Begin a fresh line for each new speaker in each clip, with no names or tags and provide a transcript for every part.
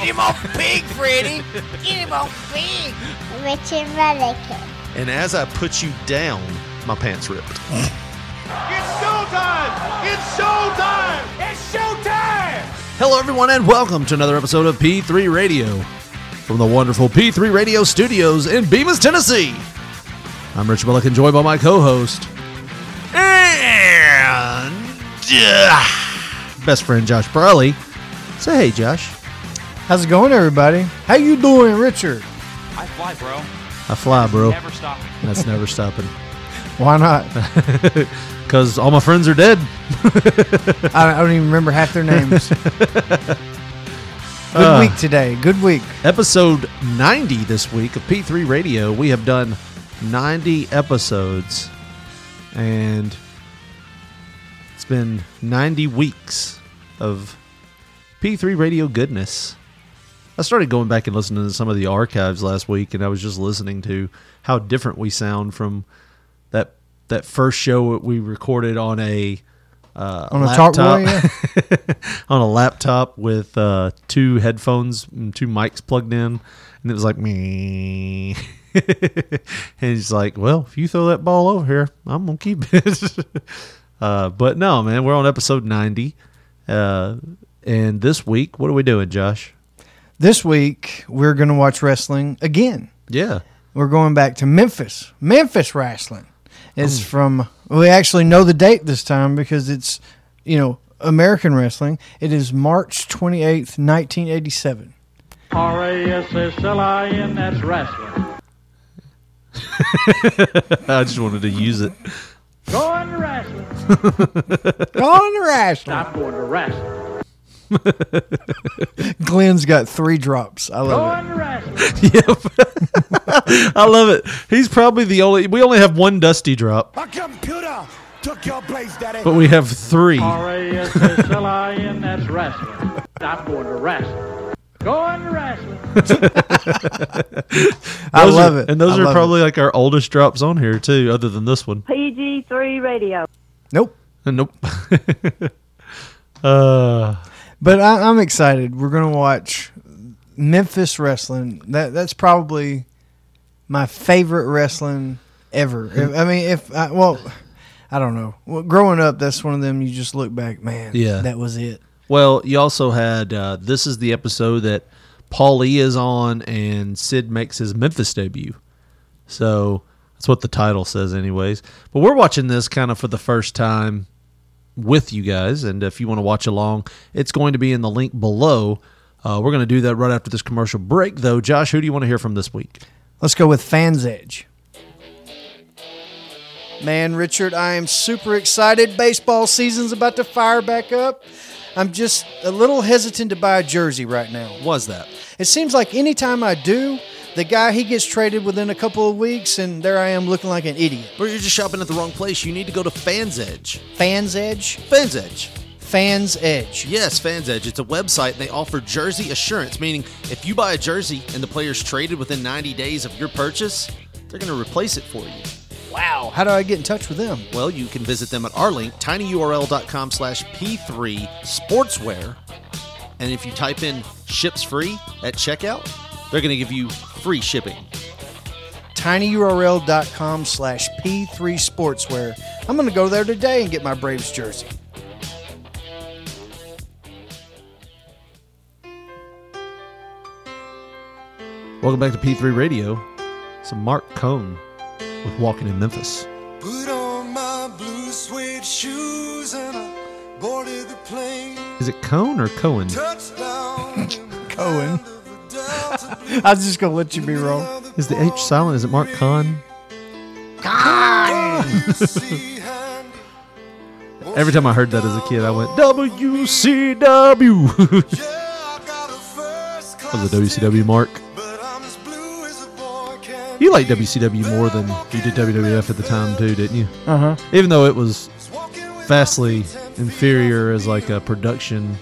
Friday,
Get him off pig, Freddy.
Richard Mullican.
And as I put you down, my pants ripped. It's showtime! It's showtime! It's showtime! Hello, everyone, and welcome to another episode of P3 Radio from the wonderful P3 Radio studios in Bemis, Tennessee. I'm Rich Mullican, joined by my co-host and uh, best friend Josh Brawley. Say hey, Josh.
How's it going, everybody? How you doing, Richard?
I fly, bro.
I fly, bro.
Never stopping.
That's never stopping.
Why not?
Because all my friends are dead.
I, don't even remember half their names. Good
Uh.
week today. Good week.
Episode 90 this week of P3 Radio. We have done 90 episodes, and it's been 90 weeks of P3 Radio goodness. I started going back and listening to some of the archives last week, and I was just listening to how different we sound from that that first show that we recorded on a uh,
On a
laptop- on a laptop with uh, two headphones and two mics plugged in, and it was like me. and he's like, "Well, if you throw that ball over here, I'm gonna keep it." uh, but no, man, we're on episode ninety, uh, and this week, what are we doing, Josh?
This week, we're going to watch wrestling again.
Yeah,
We're going back to Memphis. Memphis wrestling. It's mm. from, we actually know the date this time because it's, you know, American wrestling. It is March 28th, 1987.
R-A-S-S-L-I-N. That's wrestling.
I just wanted to use it.
Going to wrestling.
going to wrestling.
I'm going to wrestling.
Glenn's got three drops. I love it.
Going to wrestling.
I love it. He's probably the only. We only have one Dusty drop,
My computer took your place, Daddy.
but we have three.
R-A-S-S-L-I-N. That's wrestling. I'm going to wrestling. Going to wrestling.
I love
are-
it.
And those
I
are
love
probably like our oldest drops on here too, other than this one.
PG3 Radio.
Nope.
Uh, Nope. uh,
But I, I'm excited. We're gonna watch Memphis wrestling. That that's probably my favorite wrestling ever. If- I mean, if I, well, I don't know. Well, growing up, that's one of them. You just look back, man.
Yeah.
that was it.
well, you also had uh, this is the episode that Paul E is on, and Sid makes his Memphis debut. So that's what the title says, anyways. But we're watching this kind of for the first time with you guys, and if you want to watch along, it's going to be in the link below. Uh, we're going to do that right after this commercial break, though. Josh, who do you want to hear from this week?
Let's go with Fans Edge. Man, Richard, I am super excited. Baseball season's about to fire back up. I'm just a little hesitant to buy a jersey right now.
Was that?
It seems like anytime I do, the guy he gets traded within a couple of weeks, and there I am looking like an idiot.
But you're just shopping at the wrong place. You need to go to Fans Edge.
Fans Edge,
Fans Edge.
Fans Edge.
Yes, Fans Edge. It's a website they offer jersey assurance, meaning if you buy a jersey and the player's traded within 90 days of your purchase, they're going to replace it for you.
Wow, how do I get in touch with them?
Well, you can visit them at our link, tinyurl.com slash p3 sportswear. And if you type in ships free at checkout, they're going to give you free shipping.
tinyurl.com slash p3 sportswear. I'm going to go there today and get my Braves jersey.
Welcome back to P3 Radio. It's Marc Cohn with Walking in Memphis.
Put on my blue suede shoes and I boarded the plane.
Is it Cohn or Cohen?
Touchdown.
Cohen. I was just going to let you be wrong.
Is the H silent? Is it Mark Kahn? Every time I heard that as a kid, I went WCW. that was a WCW mark. You liked WCW more than you did WWF at the time too, didn't you?
Uh huh.
Even though it was vastly inferior as like a production,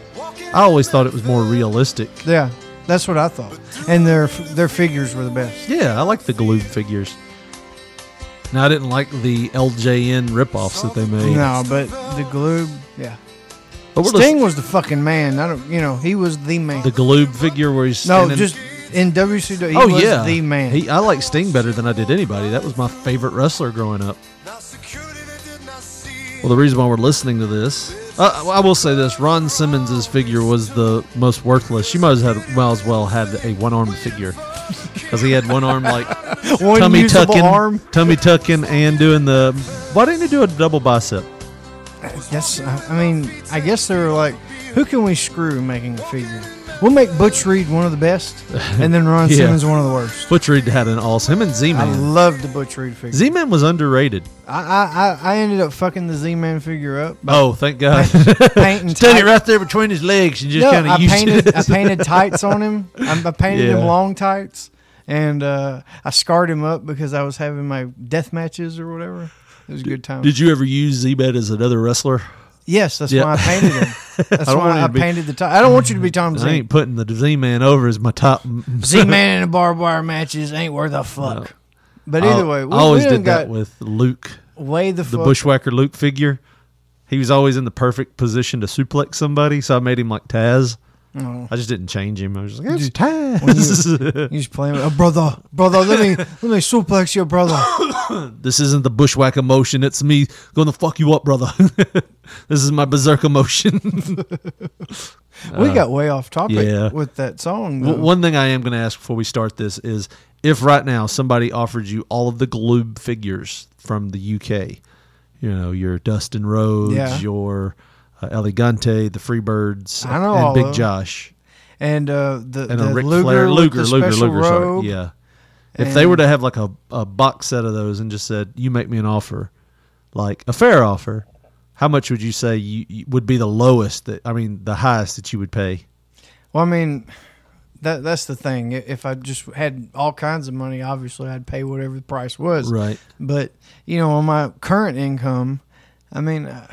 I always thought it was more realistic.
Yeah, that's what I thought. And their their figures were the best.
Yeah, I like the Galoob figures. Now I didn't like the LJN ripoffs that they made.
No, but the Galoob, yeah.
but we're
Sting was the fucking man. I don't, you know, he was the man.
the Galoob figure where he's
no,
standing-
just in WCW, he
oh
was
yeah,
the man.
He, I like Sting better than I did anybody. That was my favorite wrestler growing up. Well, the reason why we're listening to this, uh, I will say this: Ron Simmons' figure was the most worthless. She might as, had, well as well had a one-armed figure because he had one arm like
One
tummy tucking,
arm.
tummy tucking, and doing the. Why didn't he do a double bicep?
Yes, I I mean, I guess they were like, who can we screw making a figure? We'll make Butch Reed one of the best, and then Ron
Yeah.
Simmons one of the worst.
Butch Reed had an awesome. Him and
I
Z-Man.
I loved the Butch Reed figure.
Z-Man was underrated.
I, I, I, ended up fucking the Z-Man figure up.
Oh, thank God!
painting
Standing
tight-
right there between his legs and just
No,
kind of used
painted
it.
I painted tights on him. I, I painted
Yeah.
him long tights, and uh, I scarred him up because I was having my death matches or whatever. It was a good time.
Did you ever use Z-Man as another wrestler?
Yes, that's
Yeah.
why I painted him. That's
I
why I
be-
painted the top. I don't want you to be Tom
I
Z.
ain't putting the Z-Man over as my top.
Z-Man in the barbed wire matches ain't worth a fuck. But either way, we,
I always did that with Luke,
way the,
the. Bushwhacker Luke figure. He was always in the perfect position to suplex somebody, so I made him like Taz.
Oh.
I just didn't change him. I was just like, it's
When
Taz.
You just playing, with, oh, brother, brother. Let me let me suplex your brother.
this isn't the bushwhack motion. It's me going to fuck you up, brother. this is my berserk motion.
we uh, got way off topic
yeah.
with that song.
W- One thing I am going to ask before we start this is if right now somebody offered you all of the Galoob figures from the UK, you know, your Dustin Rhodes,
Yeah.
your uh, El Gigante, the Freebirds,
I know
and Big. Josh,
and uh, the
and
the
a Ric
Luger
Flair, Luger, Luger, Luger, sorry. Yeah. If they were to have like a, a box set of those and just said, you make me an offer, like a fair offer, how much would you say you, you would be the lowest that, I mean, the highest that you would pay?
Well, I mean, that that's the thing. If I just had all kinds of money, obviously I'd pay whatever the price was.
Right.
But you know, on my current income, I mean, uh,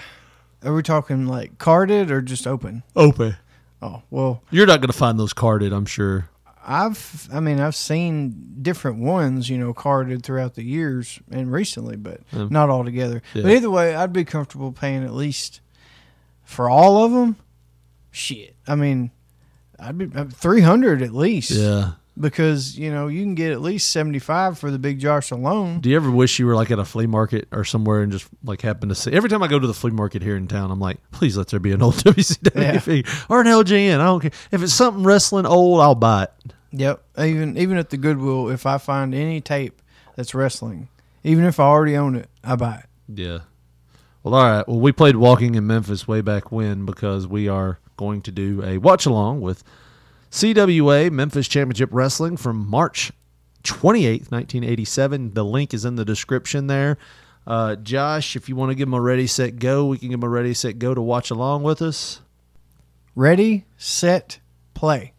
are we talking like carded or just open?
Open.
Oh well,
You're not going to find those carded, I'm sure.
I've I mean I've seen different ones, you know, carded throughout the years and recently, but
Um,
not all together.
yeah.
But either way, I'd be comfortable paying at least for all of them. Shit, I mean, I'd be three hundred at least.
Yeah.
Because you know you can get at least seventy five for the Big Josh alone.
Do you ever wish you were like at a flea market or somewhere and just like happen to see? Every time I go to the flea market here in town, I'm like, please let there be an old WCW
Yeah.
figure or an LJN. I don't care if it's something wrestling old, I'll buy it.
Yep. Even even at the Goodwill, if I find any tape that's wrestling, even if I already own it, I buy it.
Yeah. Well, all right. Well, we played Walking in Memphis way back when because we are going to do a watch along with CWA Memphis Championship Wrestling from March 28th, 1987. The link is in the description there. Uh, Josh, if you want to give them a ready, set, go, we can give them a ready, set, go to watch along with us.
Ready, set, play.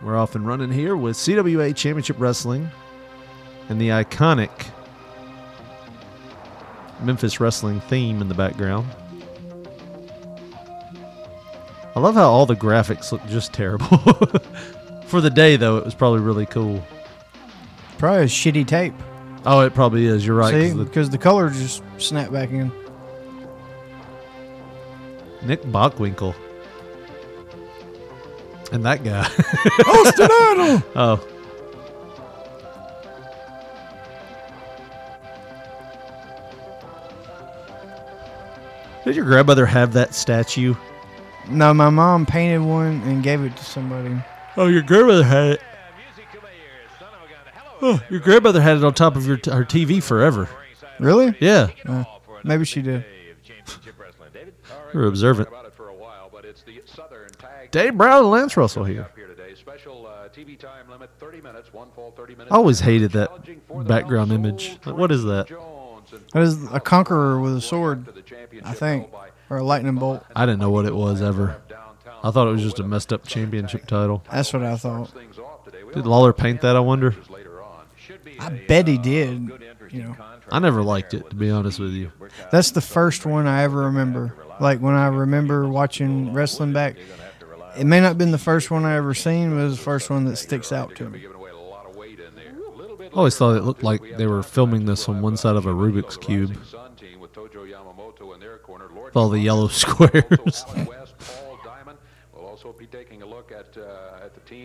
We're off and running here with CWA Championship Wrestling and the iconic Memphis Wrestling theme in the background. I love how all the graphics look just terrible. For the day, though, it was probably really cool.
Probably a shitty tape.
Oh, it probably is. You're right.
See,
the-
because the color just snapped back in.
Nick Bockwinkel. And that guy.
Austin
Oh. Did your grandmother have that statue?
No, my mom painted one and gave it to somebody.
Oh, your grandmother had it. Oh, your grandmother had it on top of your t- her TV forever.
Really?
Yeah,
Uh, maybe she did.
you're observant. Dave Brown and Lance Russell here. I always hated that background image. Like, what is that?
That is a conqueror with a sword, I think, or a lightning bolt.
I didn't know what it was ever. I thought it was just a messed up championship title.
That's what I thought.
Did Lawler paint that? I wonder.
I bet he did. You know,
I never liked it, to be honest with you.
that's the first one I ever remember. Like when I remember watching wrestling back, it may not have been the first one I ever seen, but it was the first one that sticks out to me.
I always thought it looked like they were filming this on one side of a Rubik's Cube. With all the yellow squares. I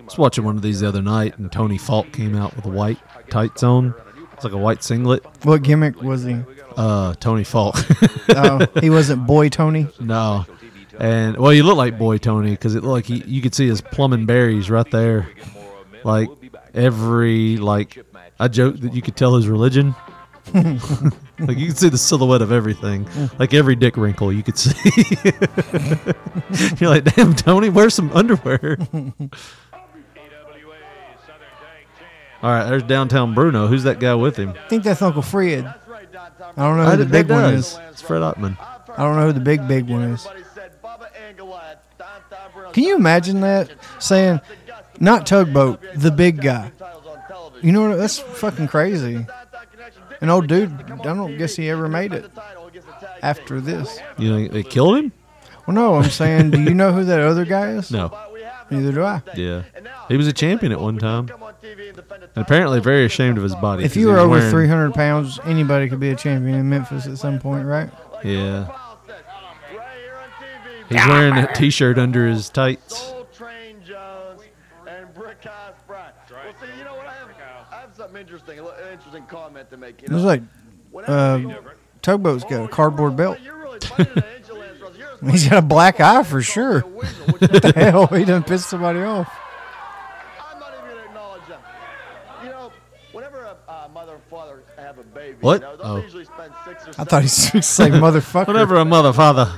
was watching one of these the other night, and Tony Falk came out with a white tights on. It's like a white singlet.
What gimmick was he?
Uh, Tony Falk.
Oh, he wasn't Boy Tony.
no. And, well, he looked like Boy Tony because it looked like he, you could see his plumbing berries right there. Like every, like, I joke that you could tell his religion. like you could see the silhouette of everything. Like every dick wrinkle you could see. You're like, damn, Tony, wear some underwear. All right, there's downtown Bruno. Who's that guy with him?
I think that's Uncle Fred. I don't know who the big one is.
It's Fred Ottman.
I don't know who the big big one is. Can you imagine that saying, not tugboat, the big guy? You know what? That's fucking crazy. An old dude. I don't guess he ever made it after this.
You know, they killed him?
Well, no, I'm saying, do you know who that other guy is?
No.
Neither do I.
Yeah. He was a champion at one time. And apparently very ashamed of his body.
If you were over
wearing-
300 pounds, anybody could be a champion in Memphis at some point, right?
Yeah. He's wearing a t-shirt under his tights.
Interesting, a interesting comment to make. You
It was like uh, tugboat's got a cardboard belt. He's got a black eye for sure. what the hell? He done pissed somebody off.
I'm not even gonna acknowledge them. You know, whenever a uh, mother and father have a baby,
What?
You know,
Oh.
spend six or
I thought he was gonna motherfucker.
Whatever a mother father.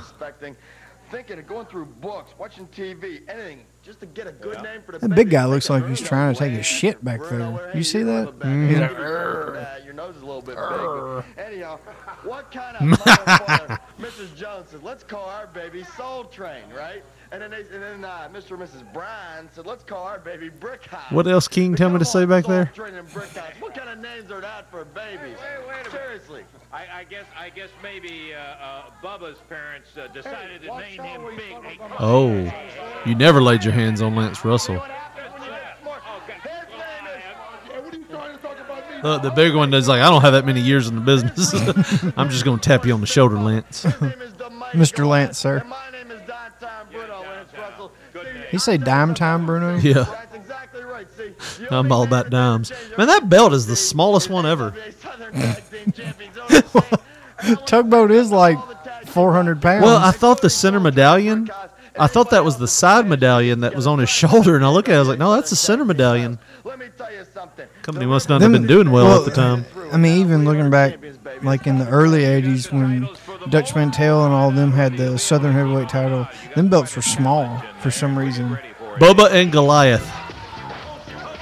thinking of going through books, watching TV, anything, just to get a good name for the
That big guy looks like he's trying to take a shit back there. You see that? He's like,
your nose is a little bit big. Anyhow, what kind of mother Mrs. Jones said, let's call our baby Soul Train, right? And then, they, and then uh, Mr. and Mrs. Bryan said, let's call our baby Brick House.
What else King tell me to say back there?
Soul Train and Brick House. What kind of names are that for babies? Seriously.
I, I guess I guess maybe uh, uh, Bubba's parents uh, decided to name him Big.
Oh. You never laid your hands on Lance Russell. The big one is like, I don't have that many years in the business. I'm just going to tap you on the shoulder, Lance.
Mr. Lance, sir. He say dime time, Bruno?
Yeah. I'm all about dimes. Man, that belt is the smallest one ever.
Tugboat is like 400 pounds.
Well, I thought the center medallion, I thought that was the side medallion that was on his shoulder, and I look at it, I was like, no, that's the center medallion. Company must not have been doing well, at the time.
I mean, even looking back, like in the early '80s when Dutch Mantell and all of them had the Southern Heavyweight title, them belts were small for some reason.
Bubba and Goliath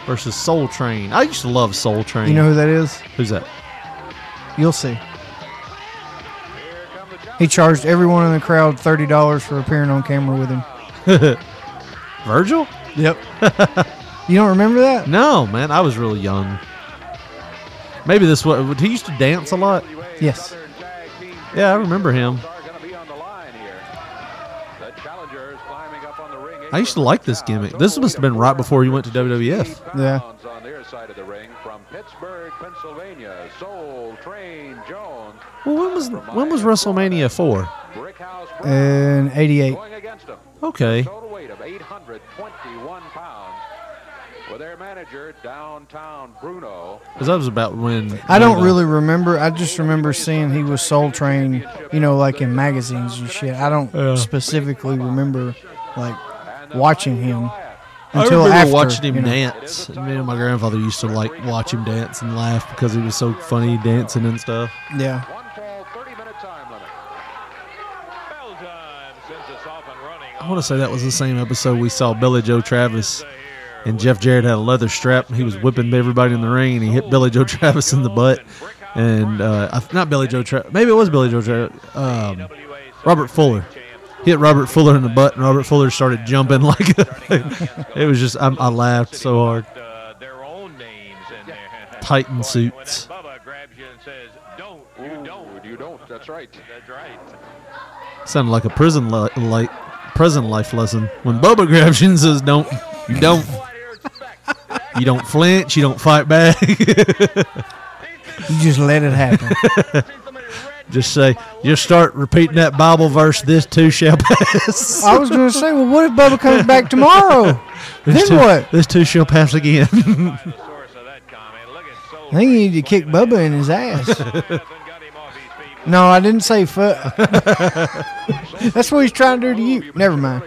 versus Soul Train. I used to love Soul Train.
You know who that is?
Who's that?
You'll see. He charged everyone in the crowd thirty dollars for appearing on camera with him.
Virgil?
Yep. you don't remember that?
No, man, I was really young. Maybe this was he used to dance a lot.
Yes.
Yeah, I remember him. I used to like this gimmick. This must have been right before he went to WWF.
Yeah.
On their side of the ring from Pittsburgh, Pennsylvania, Soul Train Jones.
Well, when was when was WrestleMania four?
In '88.
Okay.
Total weight of 821 pounds. With their manager, downtown Bruno.
Because that was about when
I don't
when,
really remember. I just remember seeing he was Soul Train, you know, like in magazines and shit. I don't
Yeah.
specifically remember like watching him
I
until
remember
after
watching him
you know.
dance. Me and my grandfather used to like watch him dance and laugh because he was so funny dancing and stuff.
Yeah.
I want to say that was the same episode we saw Billy Joe Travis and Jeff Jarrett had a leather strap and he was whipping everybody in the ring and he hit Billy Joe Travis in the butt and uh, not Billy Joe Travis maybe it was Billy Joe Travis um, Robert Fuller hit Robert Fuller in the butt and Robert Fuller started jumping like it was just I, I laughed so hard Titan suits.
Bubba grabs you and says, "Don't, you don't."
You don't. That's right.
That's right.
Sounded like a prison li- like prison life lesson. When Bubba grabs you and says, "Don't," you don't. You don't flinch. You don't fight back.
You just let it happen.
just say, just start repeating that Bible verse. This too shall pass.
I was going to say, well, what if Bubba comes back tomorrow?
This
then what?
This too shall pass again.
Source of that comment. Look at Soul
I think you need to kick Bubba in his ass. No, I didn't say foot. That's what he's trying to do to you. Never mind.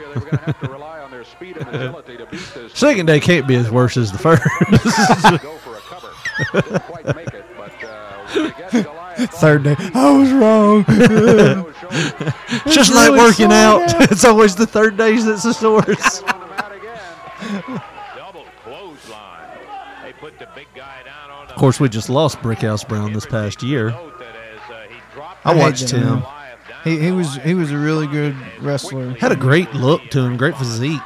They were going to have to rely on their speed and agility to beat this.
Second day can't be as worse as the first.
go for a cover. Didn't quite make it, but uh, when they get Goliath
Third day, I was wrong.
It's just like
really
working
sore
out. It's always the third days that's the source.
Double clothesline. They put the big guy down on the
Of course, we just lost Brickhouse Brown this past year. I watched him.
He, he was he was a really good wrestler.
Had a great look to him, great physique.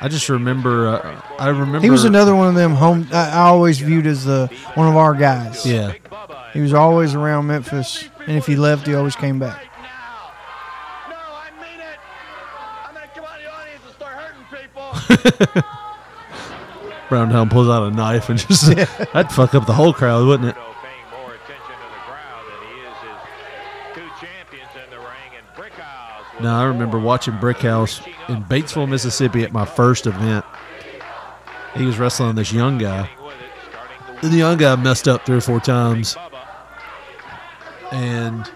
I just remember. Uh, I remember.
He was another one of them home. I, always viewed as the one of our guys.
Yeah.
He was always around Memphis, and if he left, he always came back.
Browntown pulls out a knife and just that'd fuck up the whole crowd, wouldn't it? No, I remember watching Brickhouse in Batesville, Mississippi at my first event. He was wrestling this young guy. And The young guy messed up three or four times. And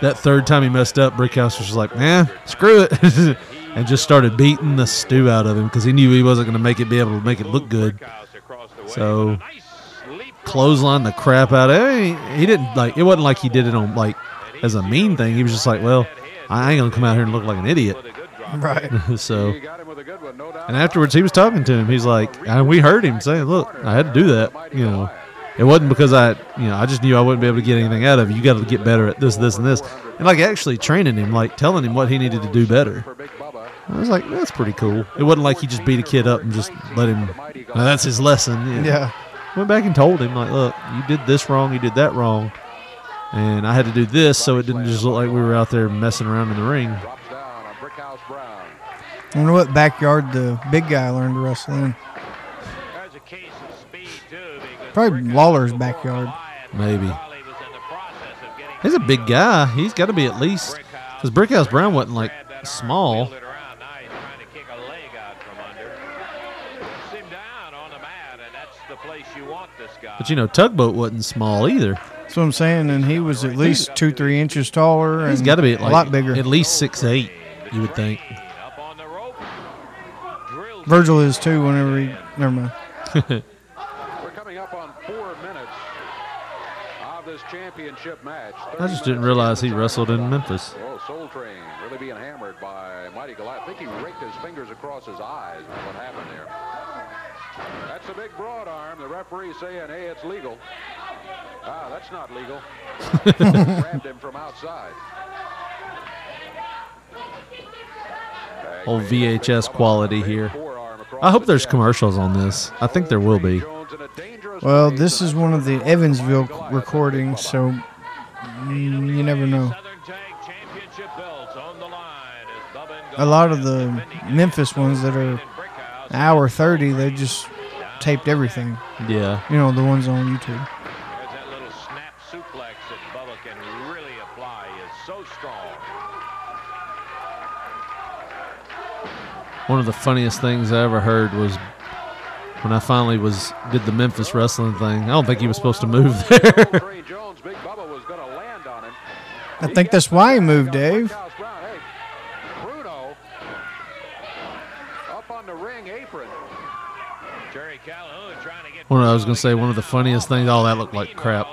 that third time he messed up, Brickhouse was just like, man, screw it. and just started beating the stew out of him because he knew he wasn't going to make it, be able to make it look good. So clothesline the crap out of it. He didn't like, it wasn't like he did it on like as a mean thing. He was just like, well, I ain't going to come out here and look like an idiot.
Right.
so, and afterwards he was talking to him. He's like, and we heard him saying, look, I had to do that. You know, it wasn't because I, you know, I just knew I wouldn't be able to get anything out of it. You got to get better at this, this, and this. And like actually training him, like telling him what he needed to do better. I was like, that's pretty cool. It wasn't like he just beat a kid up and just let him. "Now, that's his lesson. you know.
Yeah.
Went back and told him like, look, you did this wrong, you did that wrong, and I had to do this so it didn't just look like we were out there messing around in the ring.
I wonder what backyard the big guy learned to wrestle in. Probably Lawler's backyard.
Maybe. He's a big guy. He's got to be at least because Brickhouse Brown wasn't like small. But you know, Tugboat wasn't small either.
That's what I'm saying, and he was at least two, three inches taller.
He's
and
got to be
a lot bigger.
At least six eight, you would think.
Virgil is too. Whenever he, never mind.
We're coming up on four minutes of this championship match.
I just didn't realize he wrestled in Memphis.
Oh, Soul Train really being hammered by Mighty Goliath. I think he raked his fingers across his eyes. What happened there? That's a big broad arm. The referee saying, "Hey, it's legal." Ah, that's not legal. Grabbed him from outside.
Old VHS quality here. I hope there's commercials on this. I think there will be.
Well, this is one of the Evansville recordings, so you never know. A lot of the Memphis ones that are hour 30, they just taped everything.
Yeah.
You know, the ones on YouTube.
Suplex that Bubba can really apply is so strong.
One of the funniest things I ever heard was when I finally was did the Memphis wrestling thing. I don't think he was supposed to move there.
I think that's why he moved, Dave.
Bruno up on the ring apron.
Jerry Calhoun trying to get
One, I was gonna say one of the funniest things. Oh, that looked like crap.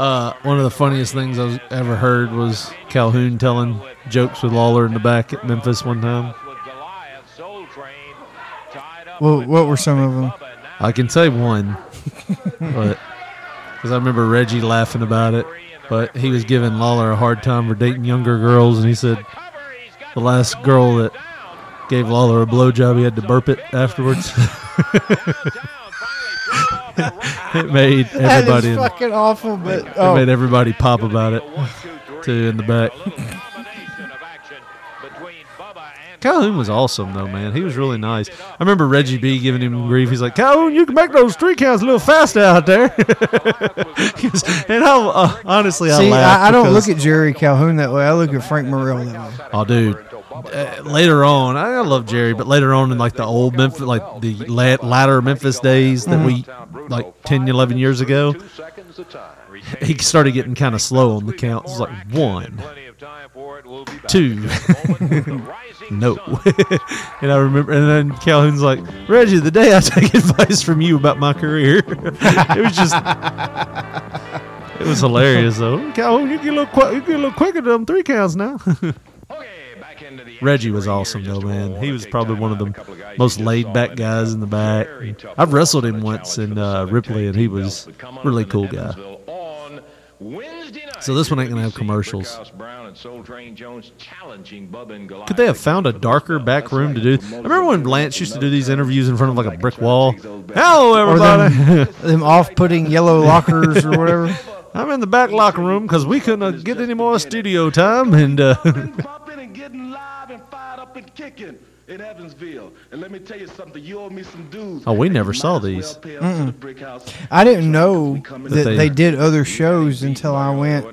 Uh, one of the funniest things I've ever heard was Calhoun telling jokes with Lawler in the back at Memphis one time.
Well, what were some of them?
I can say one, but because I remember Reggie laughing about it. But he was giving Lawler a hard time for dating younger girls, and he said the last girl that gave Lawler a blowjob, he had to burp it afterwards. it made everybody
is
in,
fucking awful, but
it
oh,
made everybody pop about it too in the back. Calhoun was awesome though, man. He was really nice. I remember Reggie B giving him grief. He's like, Calhoun, you can make those three counts a little faster out there. And I, uh, honestly, I
see,
laughed
I, I don't look at Jerry Calhoun that way. I look at Frank Morrell that way.
Oh, dude. Uh, later on, I I love Jerry, but later on in like the old Memphis, like the la- latter Memphis days that we, like 10, 11 years ago, he started getting kind of slow on the counts. It was like one, two, no. and I remember, and then Calhoun's like, Reggie, the day I take advice from you about my career, it was just. It was hilarious though. Calhoun, you get a little, qu- you get a little quicker than them three counts now. Reggie was awesome though, man. He was probably one of the most laid back guys in the back. I've wrestled him once in uh, Ripley, and he was really cool guy. So this one ain't gonna have commercials. Could they have found a darker back room to do? I remember when Lance used to do these interviews in front of like a brick wall. Hello,
Or
everybody.
them, them off-putting yellow lockers or whatever.
I'm in the back locker room because we couldn't uh, get any more studio time, and uh,
Popping and getting live and fired up and kicking in Evansville. And let me tell you something, you owe me some dues.
oh, we never saw these.
I didn't know that
they-
they, did other shows until I went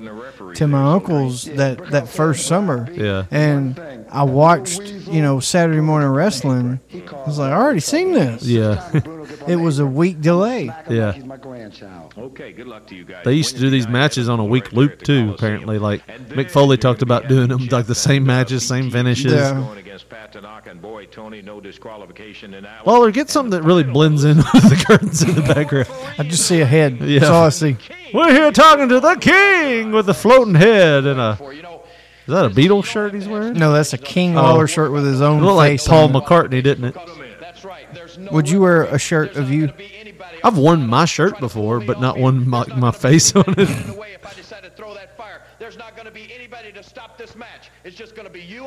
to my uncle's that, that first summer.
Yeah.
And I watched, you know, Saturday morning wrestling. I was like, I already seen this.
Yeah,
It was a week delay.
yeah.
Okay, good luck to you guys.
They used to do these matches on a week loop too. Apparently, like Mick Foley talked about doing them like the same matches, same finishes.
Yeah.
Going against Pat Tanaka and boy, Tony, no disqualification in that
Well, or get something that really blends in with the curtains in the background.
I just see a head.
Yeah.
That's all I see.
We're here talking to the king with a floating head and a. Is that a Beatles shirt he's wearing?
No, that's a King
Oh.
Lawler shirt with his own
Looked like. Paul. McCartney, didn't it?
Would you wear a shirt of you?
I've worn my shirt before, but not one my, my face on it.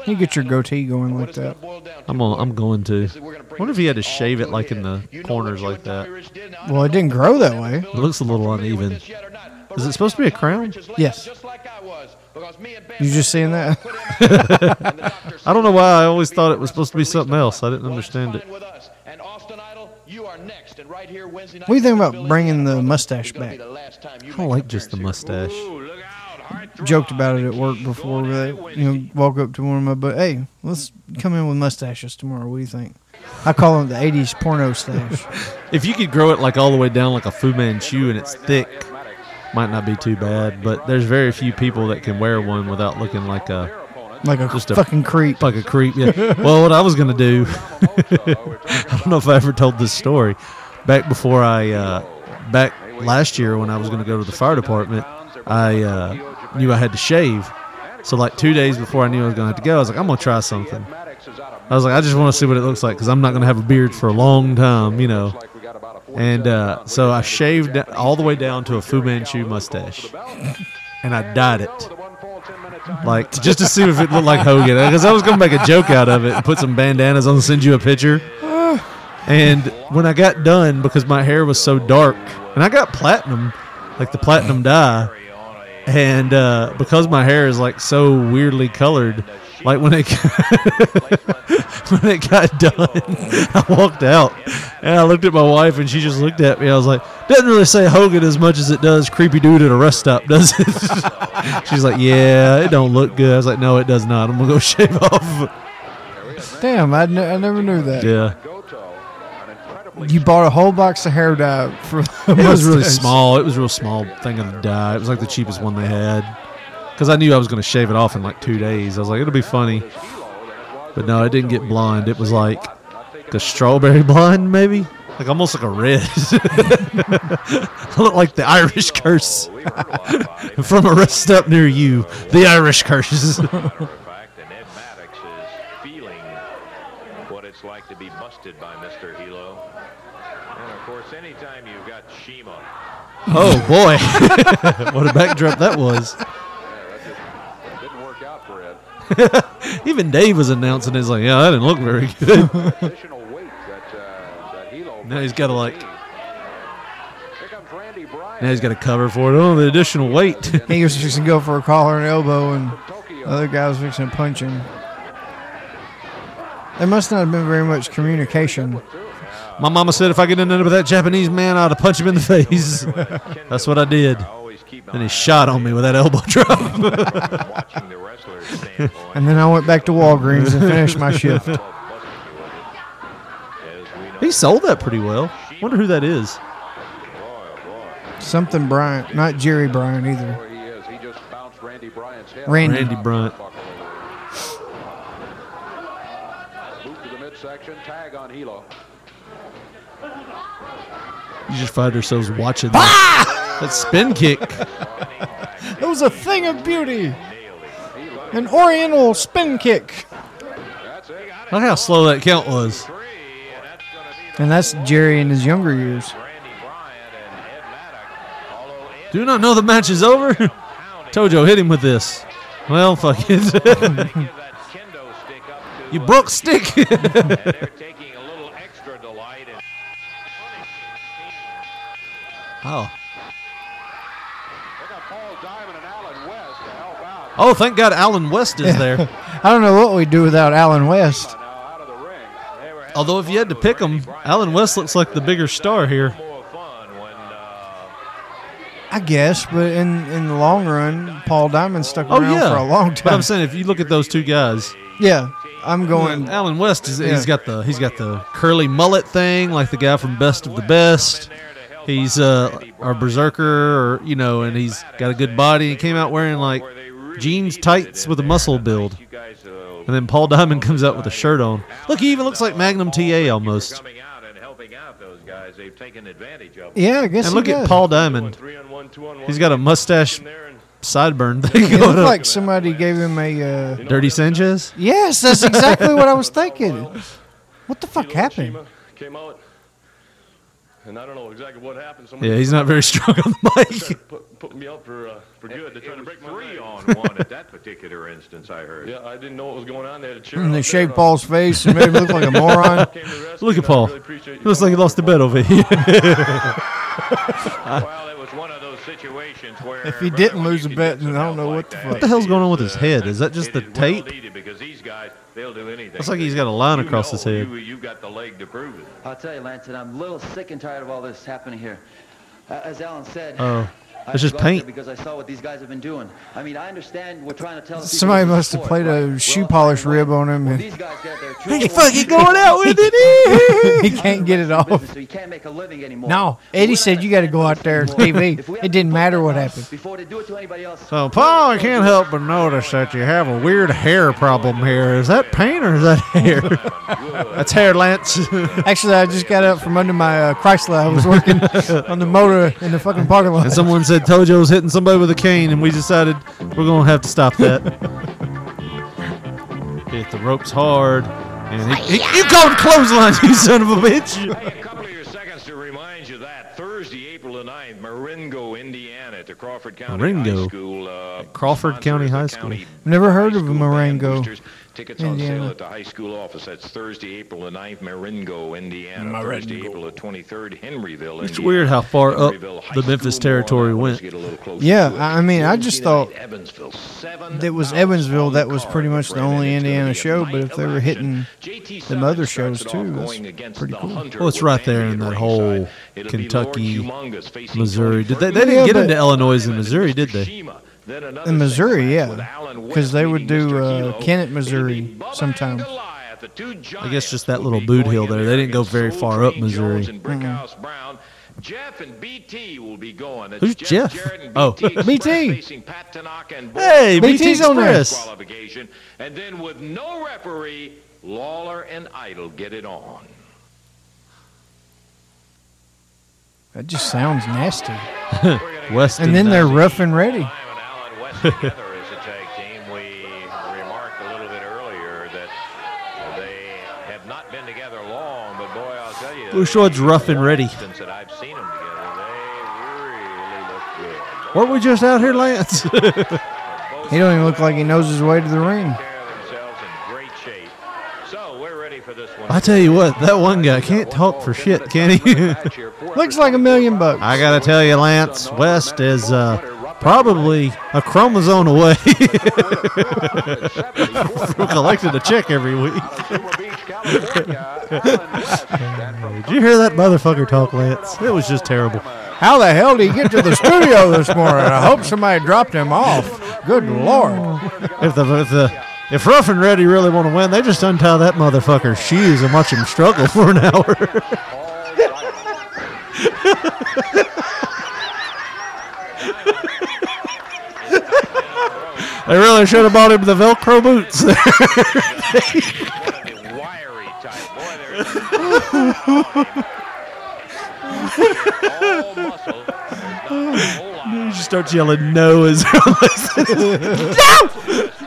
You get your goatee going like that.
I'm on, I'm going to. Wonder if he had to shave it like in the corners like that.
Well, it didn't grow that way.
It looks a little uneven. Is it supposed to be a crown?
Yes. You just seeing that?
I don't know why I always thought it was supposed to be something else. I didn't understand it.
What do you think about bringing the mustache back?
I don't like just the mustache.
Joked about it at work before. But you know, walk up to one of my but hey, let's come in with mustaches tomorrow. What do you think? I call them the '80s porno stash.
If you could grow it like all the way down like a Fu Manchu and it's thick, might not be too bad. But there's very few people that can wear one without looking like a
Like a
just a
fucking creep.
Like a creep. Yeah. well, what I was gonna do, I don't know if I ever told this story. Back before I, uh, back last year when I was gonna go to the fire department, I uh, knew I had to shave. So like two days before I knew I was gonna have to go, I was like, I'm gonna try something. I was like, I just want to see what it looks like because I'm not gonna have a beard for a long time, you know. And uh, so I shaved all the way down to a Fu Manchu mustache, and I dyed it, like just to see if it looked like Hogan. Because I was gonna make a joke out of it and put some bandanas on, send you a picture. And when I got done, because my hair was so dark, and I got platinum, like the platinum dye, and uh, because my hair is like so weirdly colored, like when it when it got done, I walked out and I looked at my wife and she just looked at me. I was like, "Doesn't really say Hogan as much as it does creepy dude at a rest stop, does it?" She's like, "Yeah, it don't look good." I was like, "No, it does not. I'm gonna go shave off."
Damn, I, ne- I never knew that.
Yeah,
You bought a whole box of hair dye for.
it was really small. It was a real small thing of the dye. It was like the cheapest one they had. Because I knew I was going to shave it off in like two days. I was like, it'll be funny. But no, it didn't get blonde. It was like a strawberry blonde, maybe? Like almost like a red. I look like the Irish curse from a rest stop near you. The Irish curse.
what it's like to be busted by Mr. Hilo. And of course, anytime you've got Shima.
Oh boy, what a backdrop that was.
Didn't work out for Ed.
Even Dave was announcing. He's like, yeah, that didn't look very good.
Additional weight that, uh, that Hilo
now he's got to like Now he's got to cover for it. Oh, the additional weight.
He was fixing to go for a collar and elbow, and the other guy was fixing to punch him. There must not have been very much communication.
My mama said if I get in there with that Japanese man, I ought to punch him in the face. That's what I did. And he shot on me with that elbow drop.
And then I went back to Walgreens and finished my shift.
he sold that pretty well. Wonder who that is.
Something Bryant, not Jerry Bryant either.
He is. He just bounced Randy
Randy.
Randy Bryant.
Move to the midsection. Tag on Hilo.
You just find ourselves watching that, ah! that spin kick.
It was a thing of beauty. An oriental spin kick.
Look how slow that count was.
And that's Jerry in his younger years.
Do not know the match is over. Tojo hit him with this. Well, fuck it. you broke stick. Oh. Oh, thank God Alan West is there.
I don't know what we'd do without Alan West.
Although if you had to pick him, Alan West looks like the bigger star here.
I guess, but in in the long run, Paul Diamond stuck
Oh
around
yeah,
for a long time.
But I'm saying if you look at those two guys,
yeah, I'm going.
Alan West is
Yeah.
he's got the he's got the curly mullet thing like the guy from Best of the Best. He's uh our berserker, or you know, and he's got a good body. He came out wearing like jeans tights with a muscle build, and then Paul Diamond comes out with a shirt on. Look, he even looks like Magnum TA almost.
They've taken advantage of
Yeah, I guess.
And look at. Paul Diamond. He's got a mustache sideburn thing
It
going
looked
on.
like somebody gave him a. Uh,
Dirty Sanchez.
yes, that's exactly what I was thinking. What the fuck happened?
Came out, and I don't know exactly what happened.
Yeah, he's not very strong on the mic.
Put, put me up for uh, for good. They're trying to break my
three on one at that particular instance. I heard.
Yeah, I didn't know what was going on. They had a chair.
And they shaved
and
Paul's face and made him look like a moron.
Came to the rescue,
Look at Paul.
really
Looks like he lost a bet over here.
Well, it was one of those situations where
If he didn't lose a bet, then I don't know what the fuck.
What the hell's going on with his head? Is that just the tape?
Because they'll do anything.
Looks like he's got a line
You
across his head.
You, you got the leg to prove it.
I'll tell you, Lance, and I'm a little sick and tired of all this happening here. Uh, as Alan said,
Oh,
I
it's just
had to go out there
paint.
because I saw what these guys have been doing. I mean, I understand we're trying to tell
Somebody
this is
must have
sport,
played a shoe
Well,
polish rib on him,
well,
and
these guys got their
He fucking going out with it. he can't get it off.
So you can't make a living anymore.
No, Eddie said you got to go out there on TV. It didn't matter what happened.
Before they do it to anybody else.
So, Paul, I can't help but notice that you have a weird hair problem here. Is that paint or is that hair? That's hair, Lance.
Actually, I just got up from under my uh, Chrysler. I was working on the motor in the fucking parking lot.
and someone said Tojo's hitting somebody with a cane, and we decided we're going to have to stop that. Hit the ropes hard. And he, he, you called clothesline, you son of a bitch.
Hey, a couple of your seconds to remind you that Thursday, April the 9th, Marengo, Indiana, at the Crawford County
Marengo.
High School. Uh,
Crawford County High School.
county
Never heard of a
band
Marengo.
Boosters. Tickets on sale at the high school office. That's Thursday, April the 9th, Marengo, Indiana. Thursday, April the 23rd, Henryville,
It's
Indiana.
weird how far up
Henryville
the Memphis territory went.
get a little closer
Yeah. I I mean, I just thought
Evansville, seven
that was Evansville. That was pretty much the only Indiana show. But if they were hitting them other shows too, that's pretty cool.
Well, it's right there in that whole Kentucky, Missouri. Did they? They didn't
Yeah,
get into Illinois and Missouri, did they?
In Missouri, yeah, because they would do uh, Kennett, Missouri, sometimes.
I guess just that little Bootheel there. They didn't go very far up Missouri.
Brickhouse Brown. Jeff and BT will be going. That's
Who's Jeff?
Jarrett and
Oh.
BT, Express
BT.
facing Pat Tanaka and
Hey,
Boyd
BT
BT's on there.
Express.
qualification. And then with no referee, Lawler and Idol get it on.
That just sounds nasty.
Weston.
And then they're rough and ready.
Simon together as a tag team. We remarked a little bit earlier that they have not been together long, but boy, I'll tell you.
Blue Short's rough and ready.
Since that I've seen them together, they really look good.
Weren't we just out here, Lance?
He don't even look like he knows his way to the ring.
Care of themselves in great shape. So we're ready for this one.
I tell you what, that one guy can't talk for shit, can he?
Looks like a million bucks.
I gotta tell you, Lance West is uh, probably a chromosome away from collecting a check every week. Did you hear that motherfucker talk, Lance? It was just terrible.
How the hell did he get to the studio this morning? I hope somebody dropped him off. Good lord.
If the if the if Rough and Ready really want to win, they just untie that motherfucker's shoes and watch him struggle for an hour. they really should have bought him the Velcro boots.
Wiry type. Boy, they're
he just starts yelling no as
no!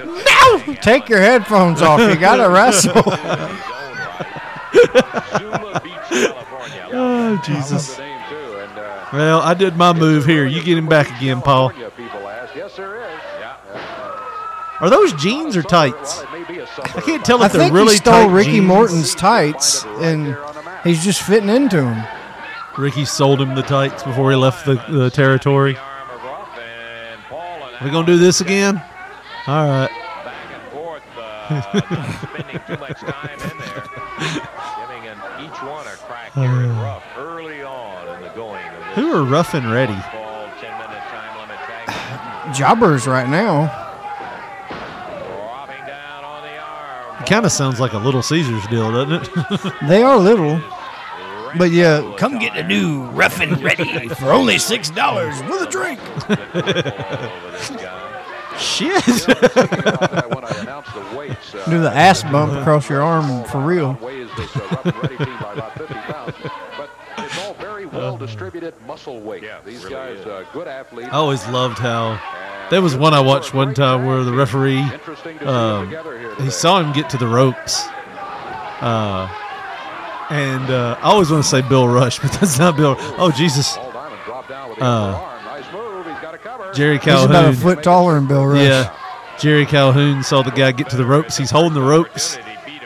No! Take your headphones off. You got to wrestle.
oh Jesus! Well, I did my move here. You get him back again, Paul.
Yes, there is.
Are those jeans or tights? I can't tell if
I
they're
think
really
he stole
tight
Ricky
jeans.
Morton's tights, and he's just fitting into them.
Ricky sold him the tights before he left the, the territory. we gonna do this again? All right.
spending too much time in there, giving an, each one a crack here at rough early on in the going
Who are rough and ready?
ball 10 minute time limit tag.
Jobbers right now.
Kind of sounds like a Little Caesars deal, doesn't it?
They are little. But yeah, come get the new rough and ready for only six dollars with a drink.
Shit.
Do the ass bump across your arm for real.
Uh, rough and ready team by about 50 pounds. But it's all very well distributed muscle weight. These guys, uh, good athletes.
I always loved how there was one I watched one time where the referee um, he saw him get to the ropes. Uh, and uh, I always want to say Bill Rush, but that's not Bill. Oh Jesus! Uh, Jerry Calhoun.
He's about a foot taller than Bill Rush.
Yeah, Jerry Calhoun saw the guy get to the ropes. He's holding the ropes,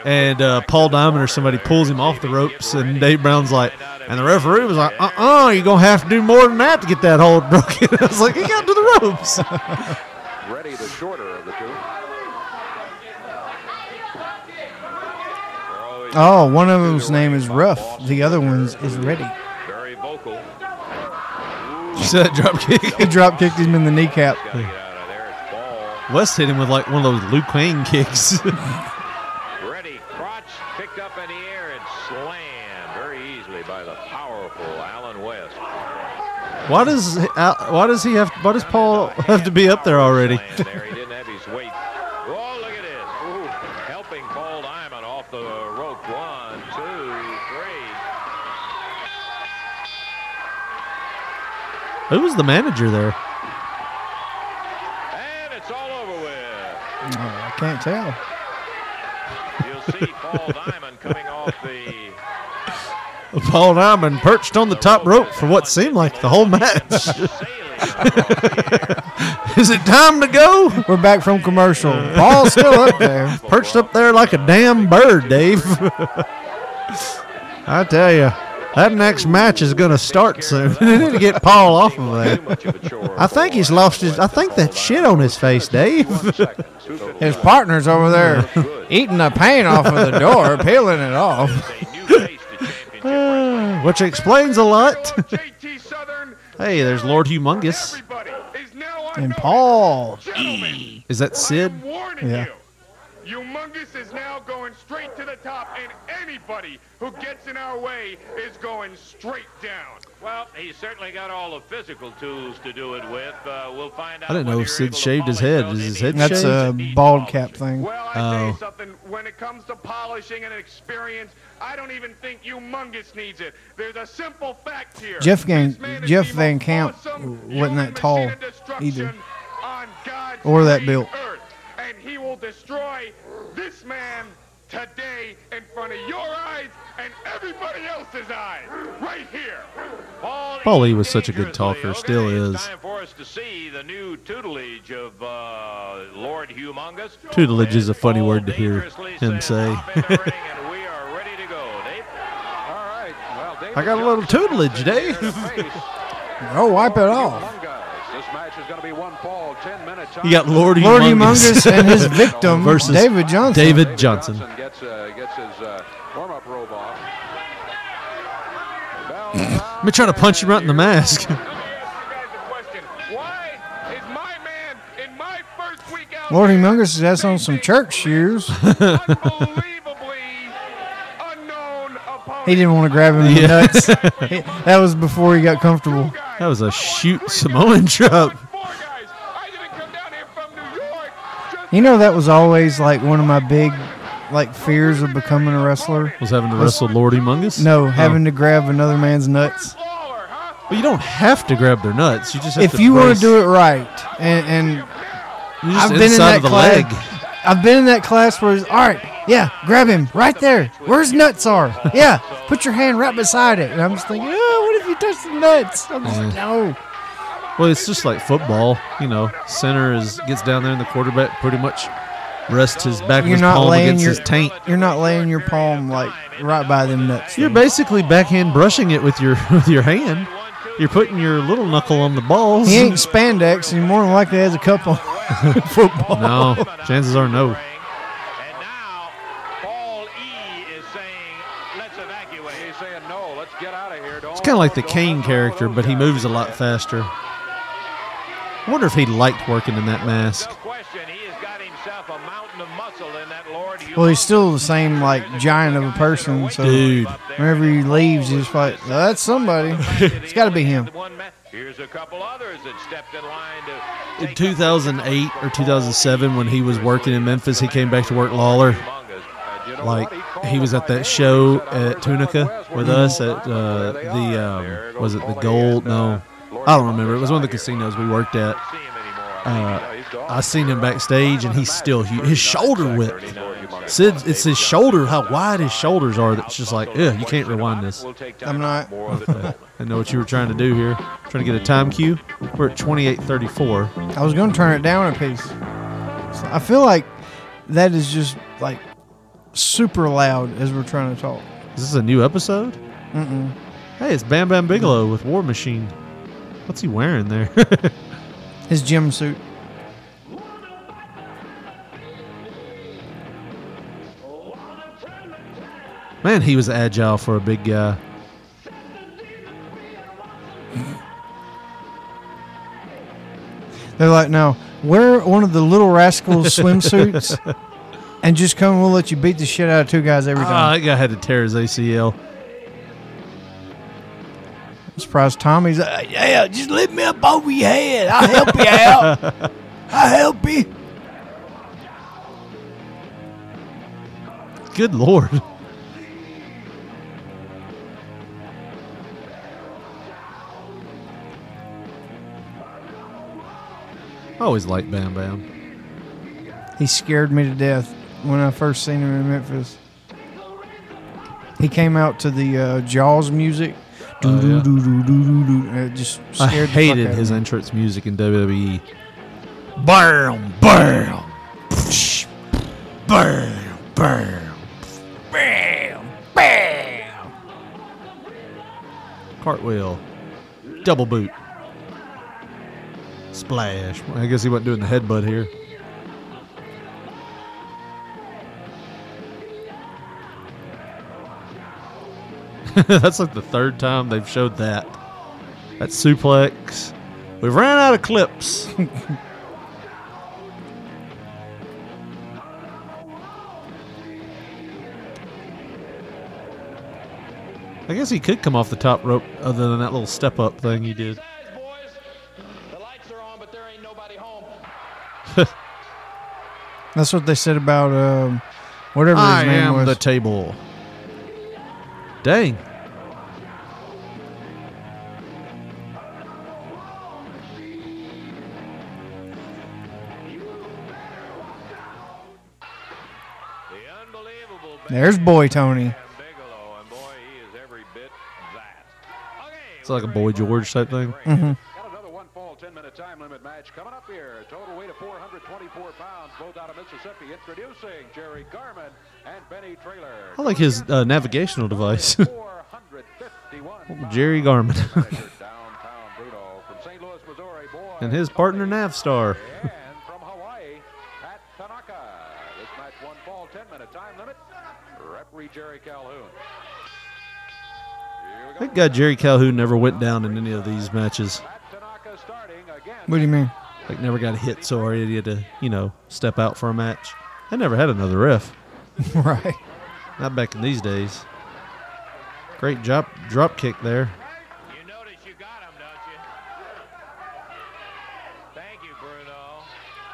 and uh, Paul Diamond or somebody pulls him off the ropes, and Dave Brown's like, and the referee was like, "Uh, uh you're gonna have to do more than that to get that hold broken." I was like, "He got to the ropes."
Ready, the shorter of the two.
Oh, one of them's name is Rough. The other one's is Ready.
Very vocal.
You see that drop kick?
He drop kicked him in the kneecap.
West hit him with like one of those Luke Wayne kicks. why does uh, why does he have? Why does Paul have to be up there already?
There, he didn't have his weight. Oh, look at this. Ooh, helping Paul Diamond off the rope. One, two, three.
Who was the manager there?
And it's all over with.
Oh, I can't tell.
You'll see Paul Diamond coming off the
Paul Diamond perched on the top rope for what seemed like the whole match. Is it time to go?
We're back from commercial. Paul's still up there.
Perched up there like a damn bird, Dave. I tell you, that next match is going to start soon. they need to get Paul off of that. I think he's lost his. I think that shit on his face, Dave.
His partner's over there eating the paint off of the door, peeling it off.
Which explains a lot. hey, there's Lord Humongous.
And Paul.
Is that Sid?
Yeah.
Humongous is now going straight to the top, and anybody who gets in our way is going straight down.
Well, he's certainly got all the physical tools to do it with. Uh, we'll find out.
I didn't know if Sid shaved his head. Is his head
That's
shaved?
a bald cap thing.
Well, I Oh.
Something when it comes to polishing and experience, I don't even think Humongous needs it. There's a simple fact here.
Jeff Van, Jeff Van Kamp wasn't that tall either. Or that built.
and he will destroy this man today in front of your eyes and everybody else's eyes, right here.
Paulie was such a good talker, okay, still is.
Time for us to see the new tutelage of uh, Lord Humongous.
Tutelage is a funny word to hear him say. I got a little tutelage, Dave.
no, wipe it off.
This match is going to be one fall, 10 minutes.
You got Lord
Lord
Humongous.
Humongous and his victim,
versus
David Johnson.
David Johnson.
Gets, uh, gets his uh, warm-up robe off.
I'm gonna try to punch him right in the mask.
Lord Humongous has on some church shoes. He didn't want to grab him in the nuts. He- that was before he got comfortable.
That was a shoot Samoan drop.
You know that was always like one of my big like fears of becoming a wrestler.
Was having to wrestle Lord Humongous?
No,
Oh.
having to grab another man's nuts.
Well, you don't have to grab their nuts. You just have
If
to
you want to do it right, and, and I've been in
inside
that class. I've been in that class where it's all right. Yeah, grab him right there. Where's nuts are. Yeah, put your hand right beside it. And I'm just thinking, oh, what if you touch the nuts? I'm just
Yeah.
no.
Well, it's just like football. You know, center is gets down there, and the quarterback pretty much rests his back of
You're
his
not
palm
laying
against
your
his taint.
You're not laying your palm like right by them nuts.
You're basically backhand brushing it with your with your hand. You're putting your little knuckle on the balls.
He ain't spandex. He more than likely has a couple football.
no, chances are no.
He's saying, no, let's get out of here. Don't
It's kind of like the Kane character, but he moves a lot faster. I wonder if he liked working in that mask.
Well, he's still the same like giant of a person. So
Dude.
whenever he leaves, he's just like, "Oh, that's somebody. it's got to be him.
Here's a couple others that stepped in line to
In 2008 or 2007, when he was working in Memphis, he came back to work Lawler. Like he was at that show at Tunica with us at uh, the um, was it the Gold? No, I don't remember. It was one of the casinos we worked at. Uh, I seen him backstage, and he's still huge. His shoulder width. Sid, it's his shoulder, how wide his shoulders are. That's just like, yeah, you can't rewind this.
I'm not.
I know what you were trying to do here. Trying to get a time cue. We're at 28:34.
I was going to turn it down a piece. So I feel like that is just like super loud as we're trying to talk.
Is this a new episode?
Mm-mm.
Hey, it's Bam Bam Bigelow with War Machine. What's he wearing there?
His gym suit.
Man, he was agile for a big guy.
They're like, no, wear one of the little rascals swimsuits and just come and we'll let you beat the shit out of two guys every
Ah,
time.
that guy had to tear his ACL.
I'm surprised Tommy's like, yeah, just lift me up over your head. I'll help you out. I'll help you.
Good lord. I always liked Bam Bam.
He scared me to death when I first seen him in Memphis. He came out to the uh, Jaws music.
Oh, yeah.
It just
I
scared the fuck
hated
out of
his
me.
entrance music in WWE. Bam, bam, bam, bam, bam, bam. Cartwheel, double boot, splash. I guess he wasn't doing the headbutt here. That's like the third time they've showed that. That suplex. We've ran out of clips. I guess he could come off the top rope other than that little step up thing he did.
That's what they said about um, whatever
I
his name
am
was.
the table. Dang.
There's Boy Tony.
It's like a Boy George type thing.
Mhm.
10-minute time limit match coming up here. Total weight of 424 pounds, both out of Mississippi. Introducing Jerry Garman and Benny Traylor.
I like his uh, navigational device. Jerry Garmin.
Downtown Bruno from St. Louis, Missouri. Boy,
and his partner Navstar.
and from Hawaii, Pat Tanaka. This match one fall, 10-minute time limit. Referee Jerry Calhoun.
That guy Jerry Calhoun never went down in any of these matches.
What do you mean?
Like never got hit so hard he had to, you know, step out for a match. I never had another ref.
right.
Not back in these days. Great drop drop kick there. You notice you got him, don't you?
Thank you, Bruno.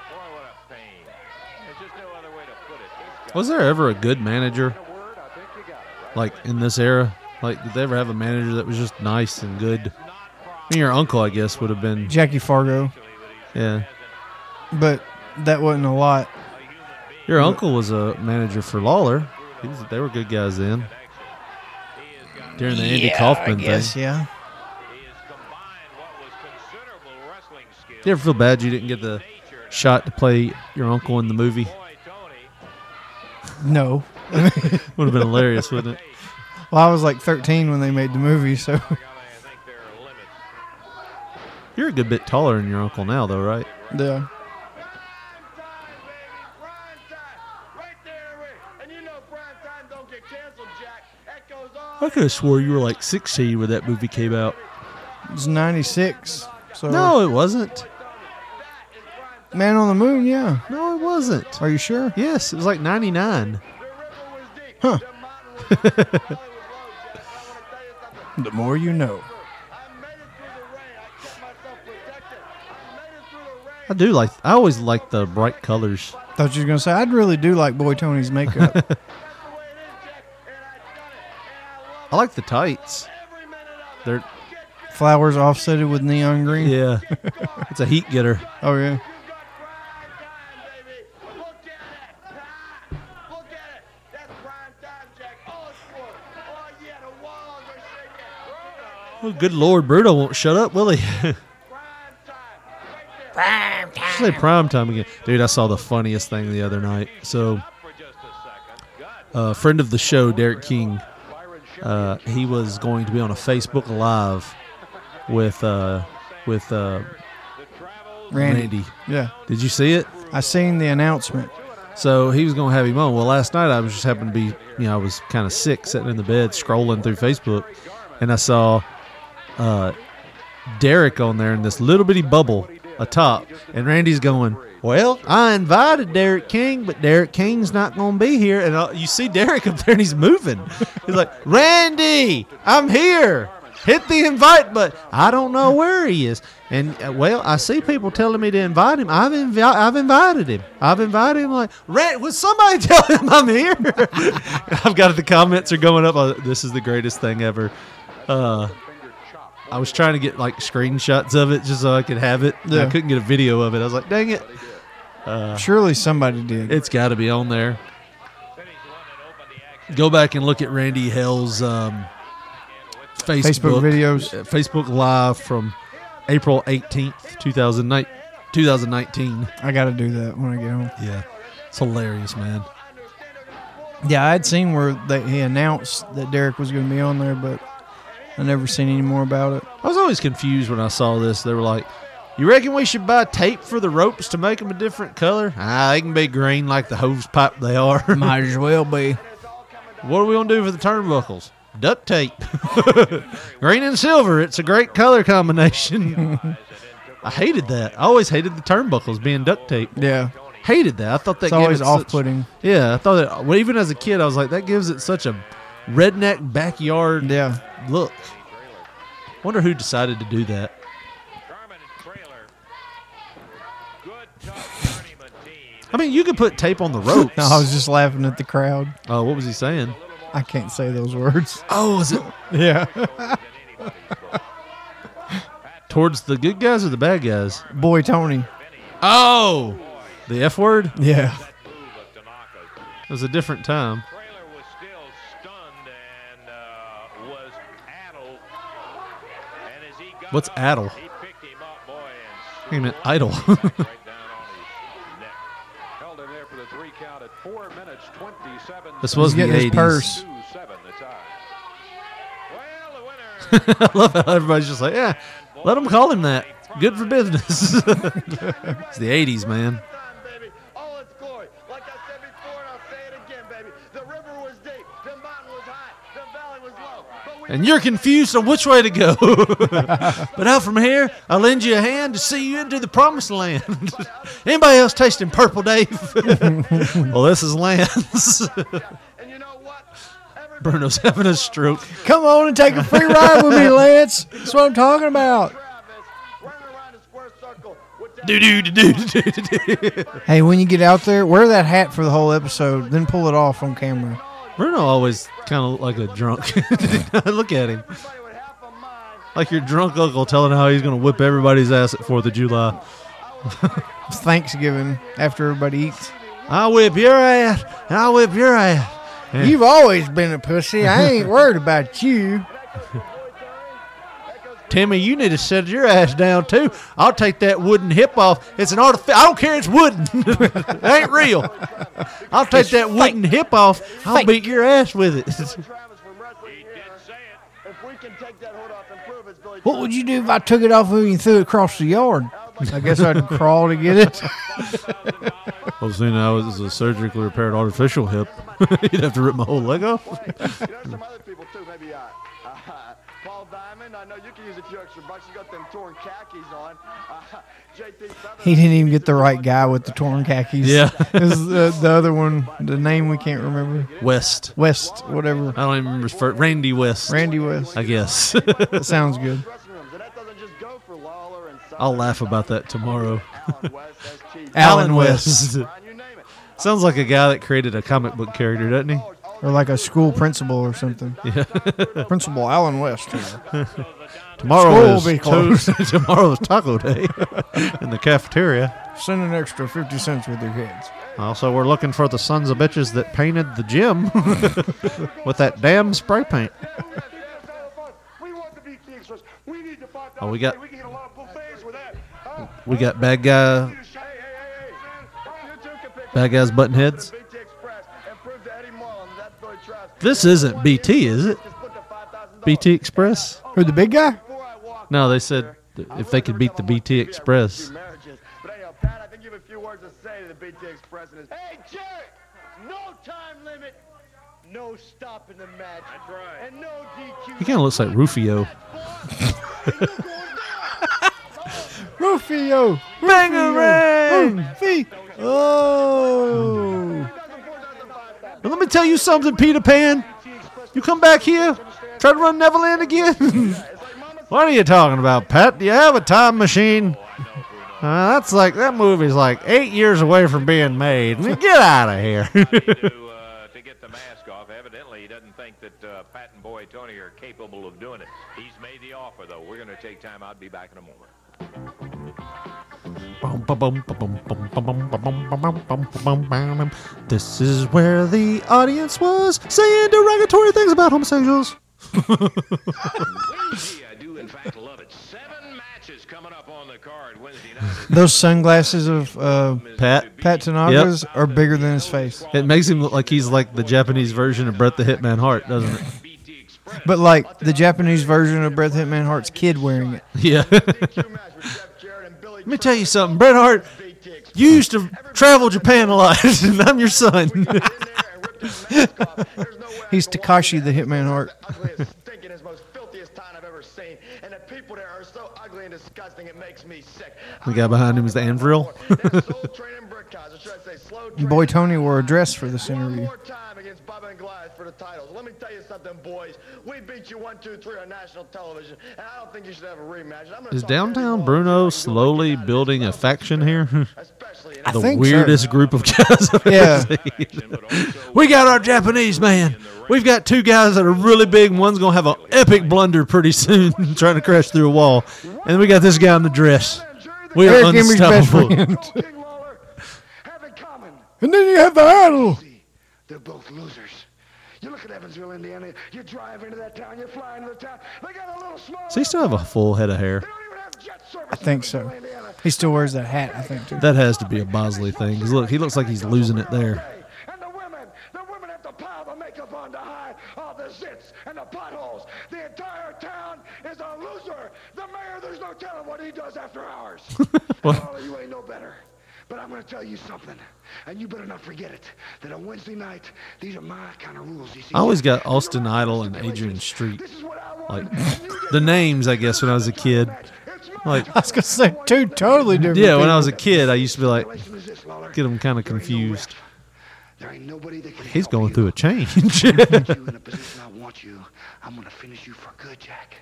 Boy, what a pain. There's just no other way to put it.
Was there ever a good manager? Like in this era? Like did they ever have a manager that was just nice and good? I mean, your uncle, I guess, would have been
Jackie Fargo,
Yeah.
but that wasn't a lot.
Your uncle was a manager for Lawler. He was, they were good guys then. During the Andy Kaufman
I guess,
thing.
yeah.
You ever feel bad you didn't get the shot to play your uncle in the movie?
No.
Would have been hilarious, wouldn't it?
Well, I was like 13 when they made the movie, so
You're a good bit taller than your uncle now, though, right?
yeah.
I could have swore you were like 16 when that movie came out.
It was 96. So
No, it wasn't.
Man on the Moon, yeah.
No, it wasn't.
Are you sure?
Yes, it was like 99.
Huh. the more you know.
I do like. I always like the bright colors.
Thought you were gonna say I'd really do like Boy Tony's makeup.
I like the tights. They're
Flowers offsetted with neon green.
yeah. it's a heat getter.
Oh yeah.
Oh, good lord, Bruno won't shut up, will he? Say prime time again, dude. I saw the funniest thing the other night. So, a friend of the show, Derek King, uh, he was going to be on a Facebook Live with uh, with uh,
Randy.
Randy.
Yeah.
Did you see it?
I seen the announcement.
So he was going to have him on. Well, last night I was just happened to be, you know, I was kind of sick, sitting in the bed, scrolling through Facebook, and I saw uh, Derek on there in this little bitty bubble atop, and Randy's going, "Well, I invited Derek King, but Derek King's not going to be here." And uh, you see Derek up there, and he's moving. He's like, "Randy, I'm here." Hit the invite button. I don't know where he is. And uh, well, I see people telling me to invite him. I've invi- I've invited him. I've invited him. Like, Rand, would somebody tell him I'm here? I've got the comments are going up. Uh, this is the greatest thing ever. Uh, I was trying to get like screenshots of it just so I could have it. and I couldn't get a video of it. I was like, dang it. Uh,
Surely somebody did.
it's got to be on there. Go back and look at Randy Hales' um, Facebook,
Facebook videos.
uh, Facebook Live from April 18th, 2009 2019.
I got to do that when I get home.
Yeah. It's hilarious, man.
Yeah, I had seen where they, he announced that Derek was going to be on there, but I never seen any more about it.
I was always confused when I saw this. They were like, "You reckon we should buy tape for the ropes to make them a different color? Ah, they can be green like the hose pipe they are.
Might as well be.
What are we gonna do for the turnbuckles? Duct tape, green and silver. It's a great color combination. I hated that. I always hated the turnbuckles being duct tape.
Yeah.
Hated that. I thought that
It's
gave
always
it
off-putting.
yeah, I thought that. Well, even as a kid, I was like, that gives it such a redneck backyard
Yeah.
look. Wonder who decided to do that. I mean, you could put tape on the ropes.
No, I was just laughing at the crowd.
Oh, what was he saying?
I can't say those words.
Oh, is it
Yeah.
towards the good guys or the bad guys?
Boy Tony.
Oh, the F word.
Yeah.
It was a different time. What's addle? He meant idle.
Held him there for the three count at four minutes, 27
This was
He's getting
the
his
80s.
purse.
Two, seven, the tie.
I love how everybody's just like, yeah, let him call him that. Good for business. it's the 80s, man.
And
you're confused on which way to go. but out from here, I'll lend you a hand to see you into the promised land. Anybody else tasting purple, Dave? well, this is Lance. Bruno's having a stroke.
Come on and take a free ride with me, Lance. That's what I'm talking about.
Do do do do do.
Hey, when you get out there, wear that hat for the whole episode, then pull it off on camera.
Bruno always kind of like a drunk. Look at him. Like your drunk uncle telling how he's going to whip everybody's ass at 4th of July.
It's Thanksgiving after everybody eats.
I'll whip your ass, and I'll whip your ass. Yeah.
You've always been a pussy. I ain't worried about you.
Timmy, you need to set your ass down too. I'll take that wooden hip off. It's an artificial. I don't care. It's wooden. it ain't real. I'll take
It's
that wooden hip off. I'll
Fake.
beat your ass with it.
What would you do if I took it off of you and threw it across the yard? I guess I'd crawl to get it.
well, seeing now it's a surgically repaired artificial hip, you'd have to rip my whole leg off.
Use a few extra bucks. You got them torn khakis on. Uh, JT Feather.
He didn't even get the right guy with the torn khakis.
Yeah.
it was the, the other one. The name we can't remember.
West.
West, whatever.
I don't even remember. his Randy West.
Randy West.
I guess.
That sounds good.
I'll laugh about that tomorrow.
Alan West.
Sounds like a guy that created a comic book character, doesn't he?
Or like a school principal or something.
Yeah.
Principal Alan West. Here.
Tomorrow
School
is
will be closed.
tomorrow is Taco Day in the cafeteria.
Send an extra 50 cents with your kids.
Also, we're looking for the sons of bitches that painted the gym with that damn spray paint. Oh, we got we got bad guy bad guys button heads. This isn't BT, is it? BT Express?
Who the big guy?
No, they said if they could beat the BT Express.
But anyhow, Pat, I think you have a few words to say to the BT Express and his. Hey, Jerry! No time limit, no stopping the match. That's right. And no DQ.
He kind of looks like Rufio.
Rufio.
Bangarang.
Rufio. Oh.
But let me tell you something, Peter Pan. You come back here, try to run Neverland again. what are you talking about, Pat? Do you have a time machine? Uh, that's like that movie's like eight years away from being made. Get out of here.
to, uh, to get the mask off. Evidently, he doesn't think that uh, Pat and Boy Tony are capable of doing it. He's made the offer, though. We're going to take time out. Be back in a moment.
This is where the audience was saying derogatory things about homosexuals.
I do, in fact, love it. Seven matches coming up on the card Wednesday night.
Those sunglasses of uh,
Pat.
Pat Tanaka's are bigger than his face.
It makes him look like he's like the Japanese version of Bret the Hitman Hart, doesn't it?
But like the Japanese version of Bret Hitman Hart's kid wearing it.
Yeah. Let me tell you something, Bret Hart. You used to travel Japan a lot, and I'm your son.
He's Takashi the Hitman Hart.
Disgusting it makes me sick.
the guy behind him is the Anvil.
Boy Tony wore a dress for this interview.
Time against Bubba and Goliath for the titles. Let me tell you something, boys. We beat you one, two, three on national television, and I don't think you should have a rematch. I'm
Is downtown Bruno slowly building a faction here?
I
the
think so.
weirdest group of guys I've
Yeah.
ever seen. we got our Japanese man. We've got two guys that are really big. and One's gonna have an epic blunder pretty soon, trying to crash through a wall. And then we got this guy in the dress. We are
Eric Emery's
unstoppable.
and then you have the idol.
They're both losers. You look at Evansville, Indiana. You drive into that town. You fly into the town. They got a little small.
Does he still have a full head of hair?
I think so. He still wears that hat, I think, too.
That has to be a Bosley thing. Cause look, he looks like he's losing it there.
And the women, the women have to pile the makeup on to hide all the zits and the potholes. The entire town is a loser. The mayor, there's no telling what he does after hours. of you ain't no better. But I'm going to tell you something, and you better not forget it. That on Wednesday night, these are my kind of rules. You see,
I always got Austin Idol and Adrian Street. Like the names, I guess, when I was a kid. Like
I was gonna say two totally different.
Yeah, when I was a kid, I used to be like, get them kind of confused. He's going through a change.
you in a position I want you. I'm going to finish you for good, Jack.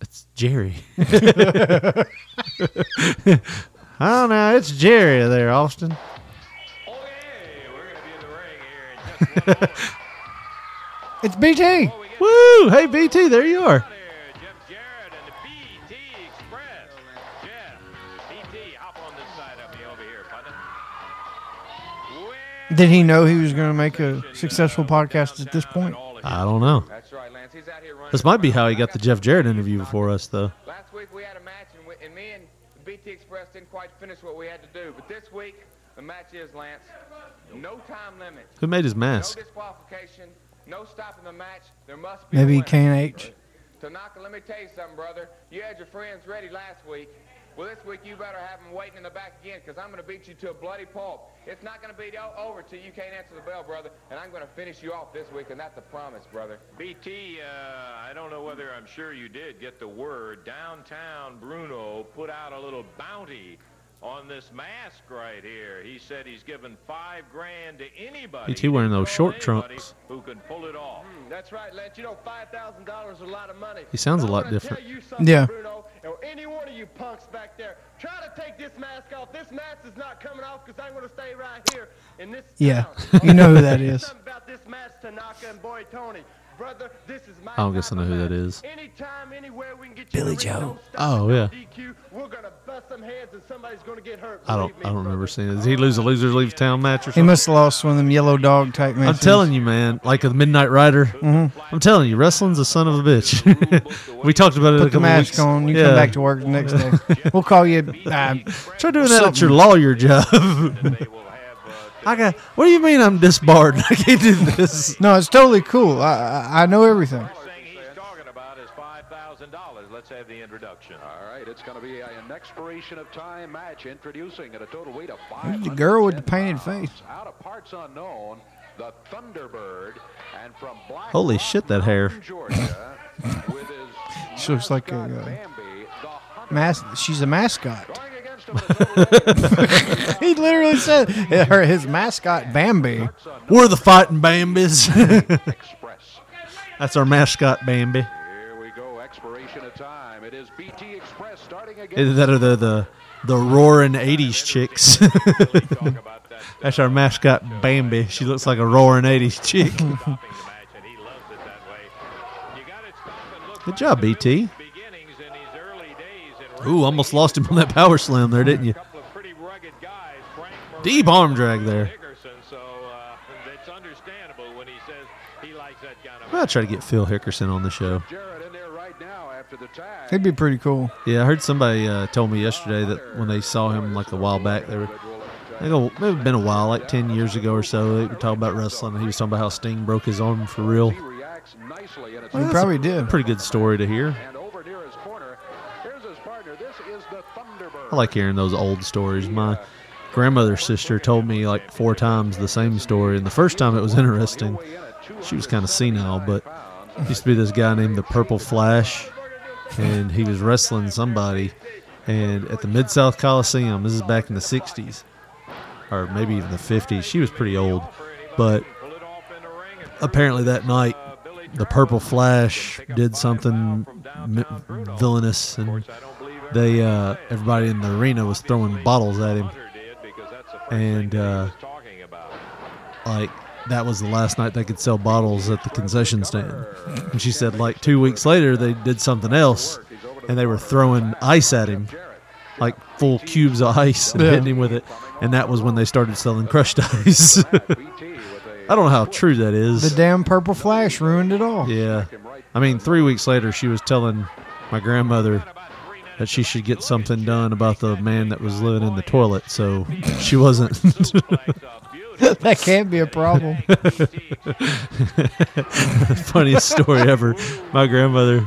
it's Jerry. oh no, it's Jerry there, Austin.
It's BT.
Woo! Hey BT, there you are.
Did he know he was going to make a successful podcast at this point?
I don't know. This might be how he got the Jeff Jarrett interview before us, though.
Last week we had a match, and, we, and me and BT Express didn't quite finish what we had to do. But this week, the match is, Lance, no time limit.
Who made his mask?
No disqualification, no stopping the match. There must be a
Maybe
winner.
K and H.
Tanaka, let me tell you something, brother. You had your friends ready last week. Well, this week you better have them waiting in the back again, because I'm going to beat you to a bloody pulp. It's not going to be over till you can't answer the bell, brother, and I'm going to finish you off this week, and that's a promise, brother.
BT, uh, I don't know whether I'm sure you did get the word. Downtown Bruno put out a little bounty on this mask right here. He said he's given five grand to anybody.
BT wearing those short trunks.
Who can pull it off?
Hmm, That's right, Lance. You know, five thousand dollars is a lot of money.
He sounds a lot different.
Tell you
Yeah.
Bruno, or any one of you punks back there, try to take this mask off. This mask is not coming off because I'm going to stay right here in this.
Yeah,
town.
you know who that is.
Something about this mask, Tanaka and Boy Tony. Brother, this is my
I don't guess I know who that is.
Anytime, anywhere we can get
Billy
in the ring,
Joe.
Oh, yeah.
DQ. We're gonna bust some heads and somebody's gonna get hurt.
I don't.
Me,
I don't remember seeing it. Did he lose a losers leaves town match or something?
He must have lost one of them yellow dog type matches.
I'm telling you, man. Like a Midnight Rider. I'm telling you, wrestling's a son of a bitch. we talked about it. a
Put the mask
weeks.
on. You
Yeah.
come back to work the next day. We'll call you. Uh,
Try doing that at your lawyer job. I got. What do you mean I'm disbarred? I can't do this.
no, it's totally cool. I I, I know everything.
Let's have the introduction.
All right, it's going to be an expiration of time match introducing at a total weight of five.
The girl with the painted face?
Out of parts unknown, the Thunderbird, and from Black
Holy shit, that hair.
Georgia, with his
She looks like a uh, mas- She's a mascot. he literally said her his mascot Bambi.
We're the fighting Bambis. That's our mascot, Bambi.
Here we go, expiration of time. It is BT Express starting again.
That are the the, the roaring '80s chicks. That's our mascot, Bambi. She looks like a roaring '80s chick. Good job, BT. Ooh, almost lost him on that power slam there, didn't you? Deep arm drag there. I'll try to get Phil Hickerson on the show.
It'd be pretty cool.
Yeah, I heard somebody uh, told me yesterday that when they saw him like a while back, they were, they go, it had been a while, like 10 years ago or so, they were talking about wrestling, and he was talking about how Sting broke his arm for real.
He probably did.
Pretty good story to hear. I like hearing those old stories. My grandmother's sister told me like four times the same story, and the first time it was interesting. She was kind of senile, but used to be this guy named the Purple Flash, and he was wrestling somebody, and at the Mid South Coliseum. This is back in the '60s, or maybe even the '50s. She was pretty old, but apparently that night the Purple Flash did something villainous, and they uh, everybody in the arena was throwing bottles at him, and uh, like that was the last night they could sell bottles at the concession stand. And she said like two weeks later they did something else, and they were throwing ice at him, like full cubes of ice, and
Yeah.
hitting him with it, and that was when they started selling crushed ice. I don't know how true that is.
The damn purple flash ruined it all.
Yeah. I mean, three weeks later, she was telling my grandmother that she should get something done about the man that was living in the toilet. So she wasn't.
that can't be a problem.
Funniest story ever. My grandmother,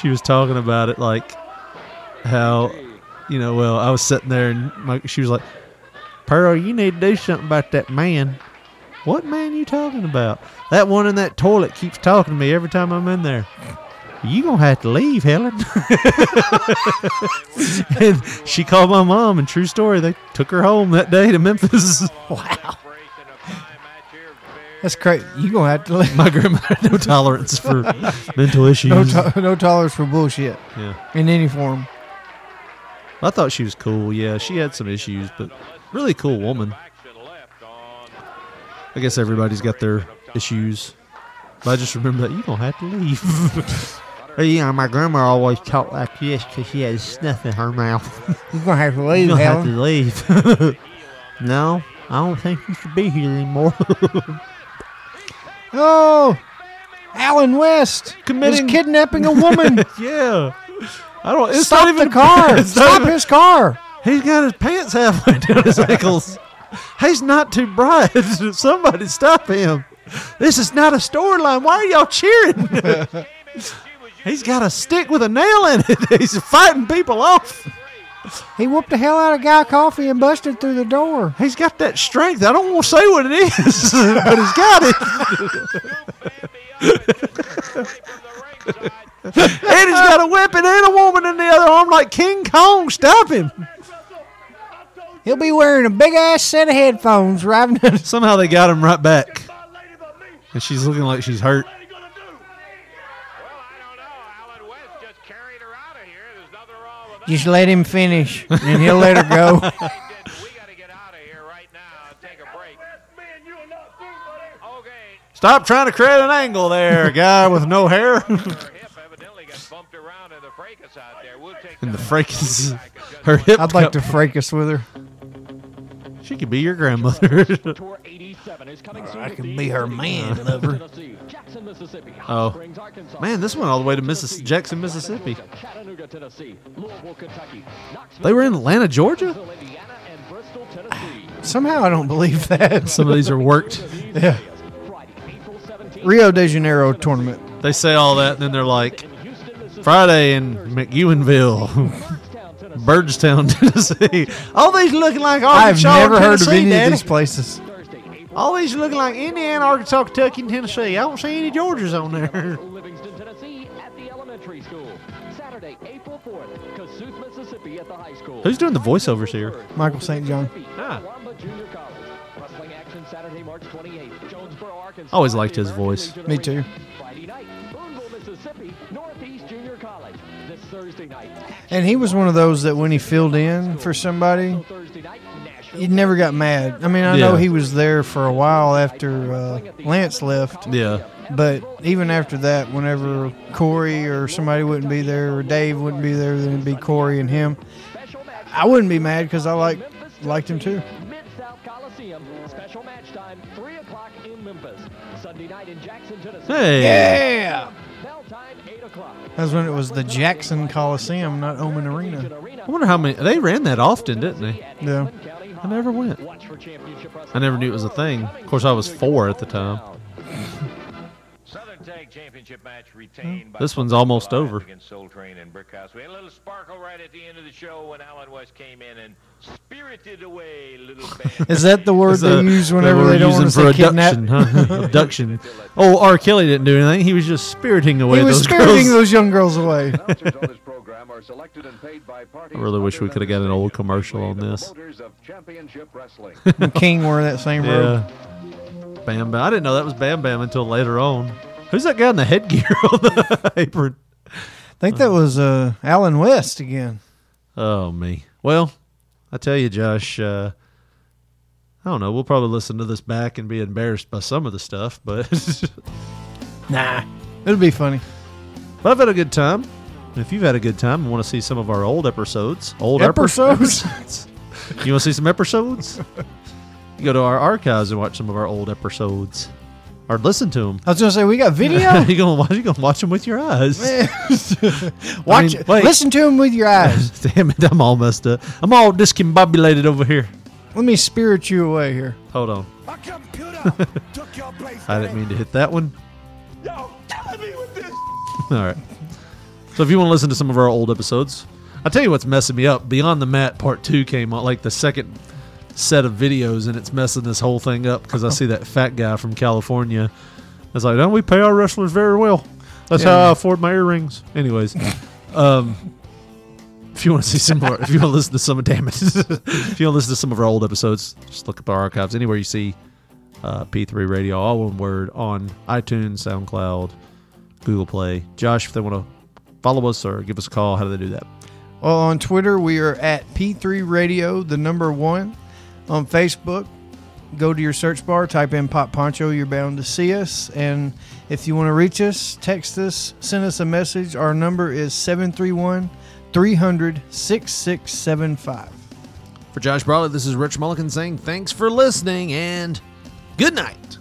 she was talking about it like how, you know, well, I was sitting there and my, she was like, Pearl, you need to do something about that man. What man you talking about? That one in that toilet keeps talking to me every time I'm in there. You gonna have to leave, Helen. and she called my mom, and true story, they took her home that day to Memphis.
Wow. That's great. You gonna have to leave.
My grandma had no tolerance for mental issues.
No, to- no tolerance for bullshit.
Yeah.
In any form.
I thought she was cool. Yeah, she had some issues, but really cool woman. I guess everybody's got their issues. But I just remember that you gonna have to leave. you know, my grandma always talked like this because she had snuff in her mouth.
You're gonna have to leave,
You're gonna have
Helen.
to leave. no, I don't think you should be here anymore.
Oh, Alan West
Committing-
is kidnapping a woman.
yeah. I don't. It's
Stop
not even
the car.
It's not
Stop
even-
his car.
He's got his pants halfway down his ankles. He's not too bright. Somebody stop him. This is not a storyline. Why are y'all cheering? He's got a stick with a nail in it. He's fighting people off.
He whooped the hell out of Guy Coffey and busted through the door.
He's got that strength. I don't want to say what it is, but he's got it. and he's got a weapon and a woman in the other arm like King Kong. Stop him.
He'll be wearing a big ass set of headphones driving.
Somehow they got him right back. And she's looking like she's hurt.
Just let him finish, and he'll let her go.
Stop trying to create an angle there, guy with no hair. and the fracas, her hip.
I'd like to fracas with her.
She could be your grandmother.
I can be her man, lover.
oh, man, this went all the way to Missis- Jackson, Mississippi. They were in Atlanta, Georgia.
Somehow I don't believe that.
Some of these are worked.
yeah. Rio de Janeiro tournament.
They say all that, and then they're like, Friday in McEwenville, Byrdstown, Tennessee. All these looking like
I've never
and
heard of any
Daddy.
of these places.
All these are looking like Indiana, Arkansas, Kentucky, and Tennessee. I don't see any Georgias on there.
Livingston, Tennessee at the elementary school. Saturday, April 4th, Kossuth, Mississippi at the high school.
Who's doing the voiceovers here?
Michael St. John.
Ah.
Wamba Junior College. Wrestling action Saturday, March 28th. Jonesboro, Arkansas.
Always liked his voice.
Me too.
Friday night, Booneville, Mississippi, Northeast Junior College. This Thursday night,
And he was one of those that when he filled in for somebody, he never got mad. I mean, I know
Yeah.
he was there for a while after uh, Lance left.
Yeah.
But even after that, whenever Corey or somebody wouldn't be there, or Dave wouldn't be there, then it'd be Corey and him. I wouldn't be mad because I like liked him too.
Mid-South Coliseum. Special match time, 3 o'clock in Memphis. Sunday night in Jackson, Tennessee.
Hey.
Yeah.
Bell time, 8 o'clock.
That's when it was the Jackson Coliseum, not Oman Arena.
I wonder how many. They ran that often, didn't they?
Yeah.
I never went. I never knew it was a thing. Of course, I was four at the time.
Tag Championship match retained by
This one's almost over.
Soul Train and Brickhouse. We had a little sparkle right at the end of the show when Alan West came in and spirited away little.
Is that the word they
that
use
the
whenever
word
they don't
using
want to
for
say kidnap?
abduction, huh? abduction. Oh, R. Kelly didn't do anything. He was just spiriting away
He was
those
spiriting
girls.
those young girls away.
I really wish we could have got an old commercial on this.
King wore that same robe.
Yeah. Bam Bam. I didn't know that was Bam Bam until later on. Who's that guy in the headgear on the apron?
I think that was uh, Alan West again.
Oh me. Well, I tell you, Josh. Uh, I don't know. We'll probably listen to this back and be embarrassed by some of the stuff, but
Nah, it'll be funny.
but I've had a good time. And If you've had a good time and want to see some of our old episodes, old
Episodes?
episodes, you want to see some episodes? You go to our archives and watch some of our old episodes. or listen to them.
I was gonna say we got video.
you gonna watch? You gonna watch them with your eyes?
Watch,
mean, wait.
listen to them with your eyes.
Damn it! I'm all messed up. I'm all discombobulated over here.
Let me spirit you away here.
Hold on. I didn't mean to hit that one.
Yo, me with this.
All right. So if you want to listen to some of our old episodes, I'll tell you what's messing me up. Beyond the Mat Part Two came out, like the second set of videos, and it's messing this whole thing up because I see that fat guy from California. It's like, don't we pay our wrestlers very well? That's
Yeah.
how I afford my earrings. Anyways, um, if you want to see some more, if you want to listen to some, damn it, if you want to listen to some of our old episodes, just look up our archives anywhere you see uh, P3 Radio, all one word, on iTunes, SoundCloud, Google Play. Josh, if they want to follow us or give us a call, how do they do that?
Well, on Twitter, we are at P3 Radio, the number one. On Facebook, go to your search bar, type in Pop Poncho, you're bound to see us. And if you want to reach us, text us, send us a message. Our number is 731 300 6675.
For Josh Brawley, this is Rich Mulligan saying thanks for listening and good night.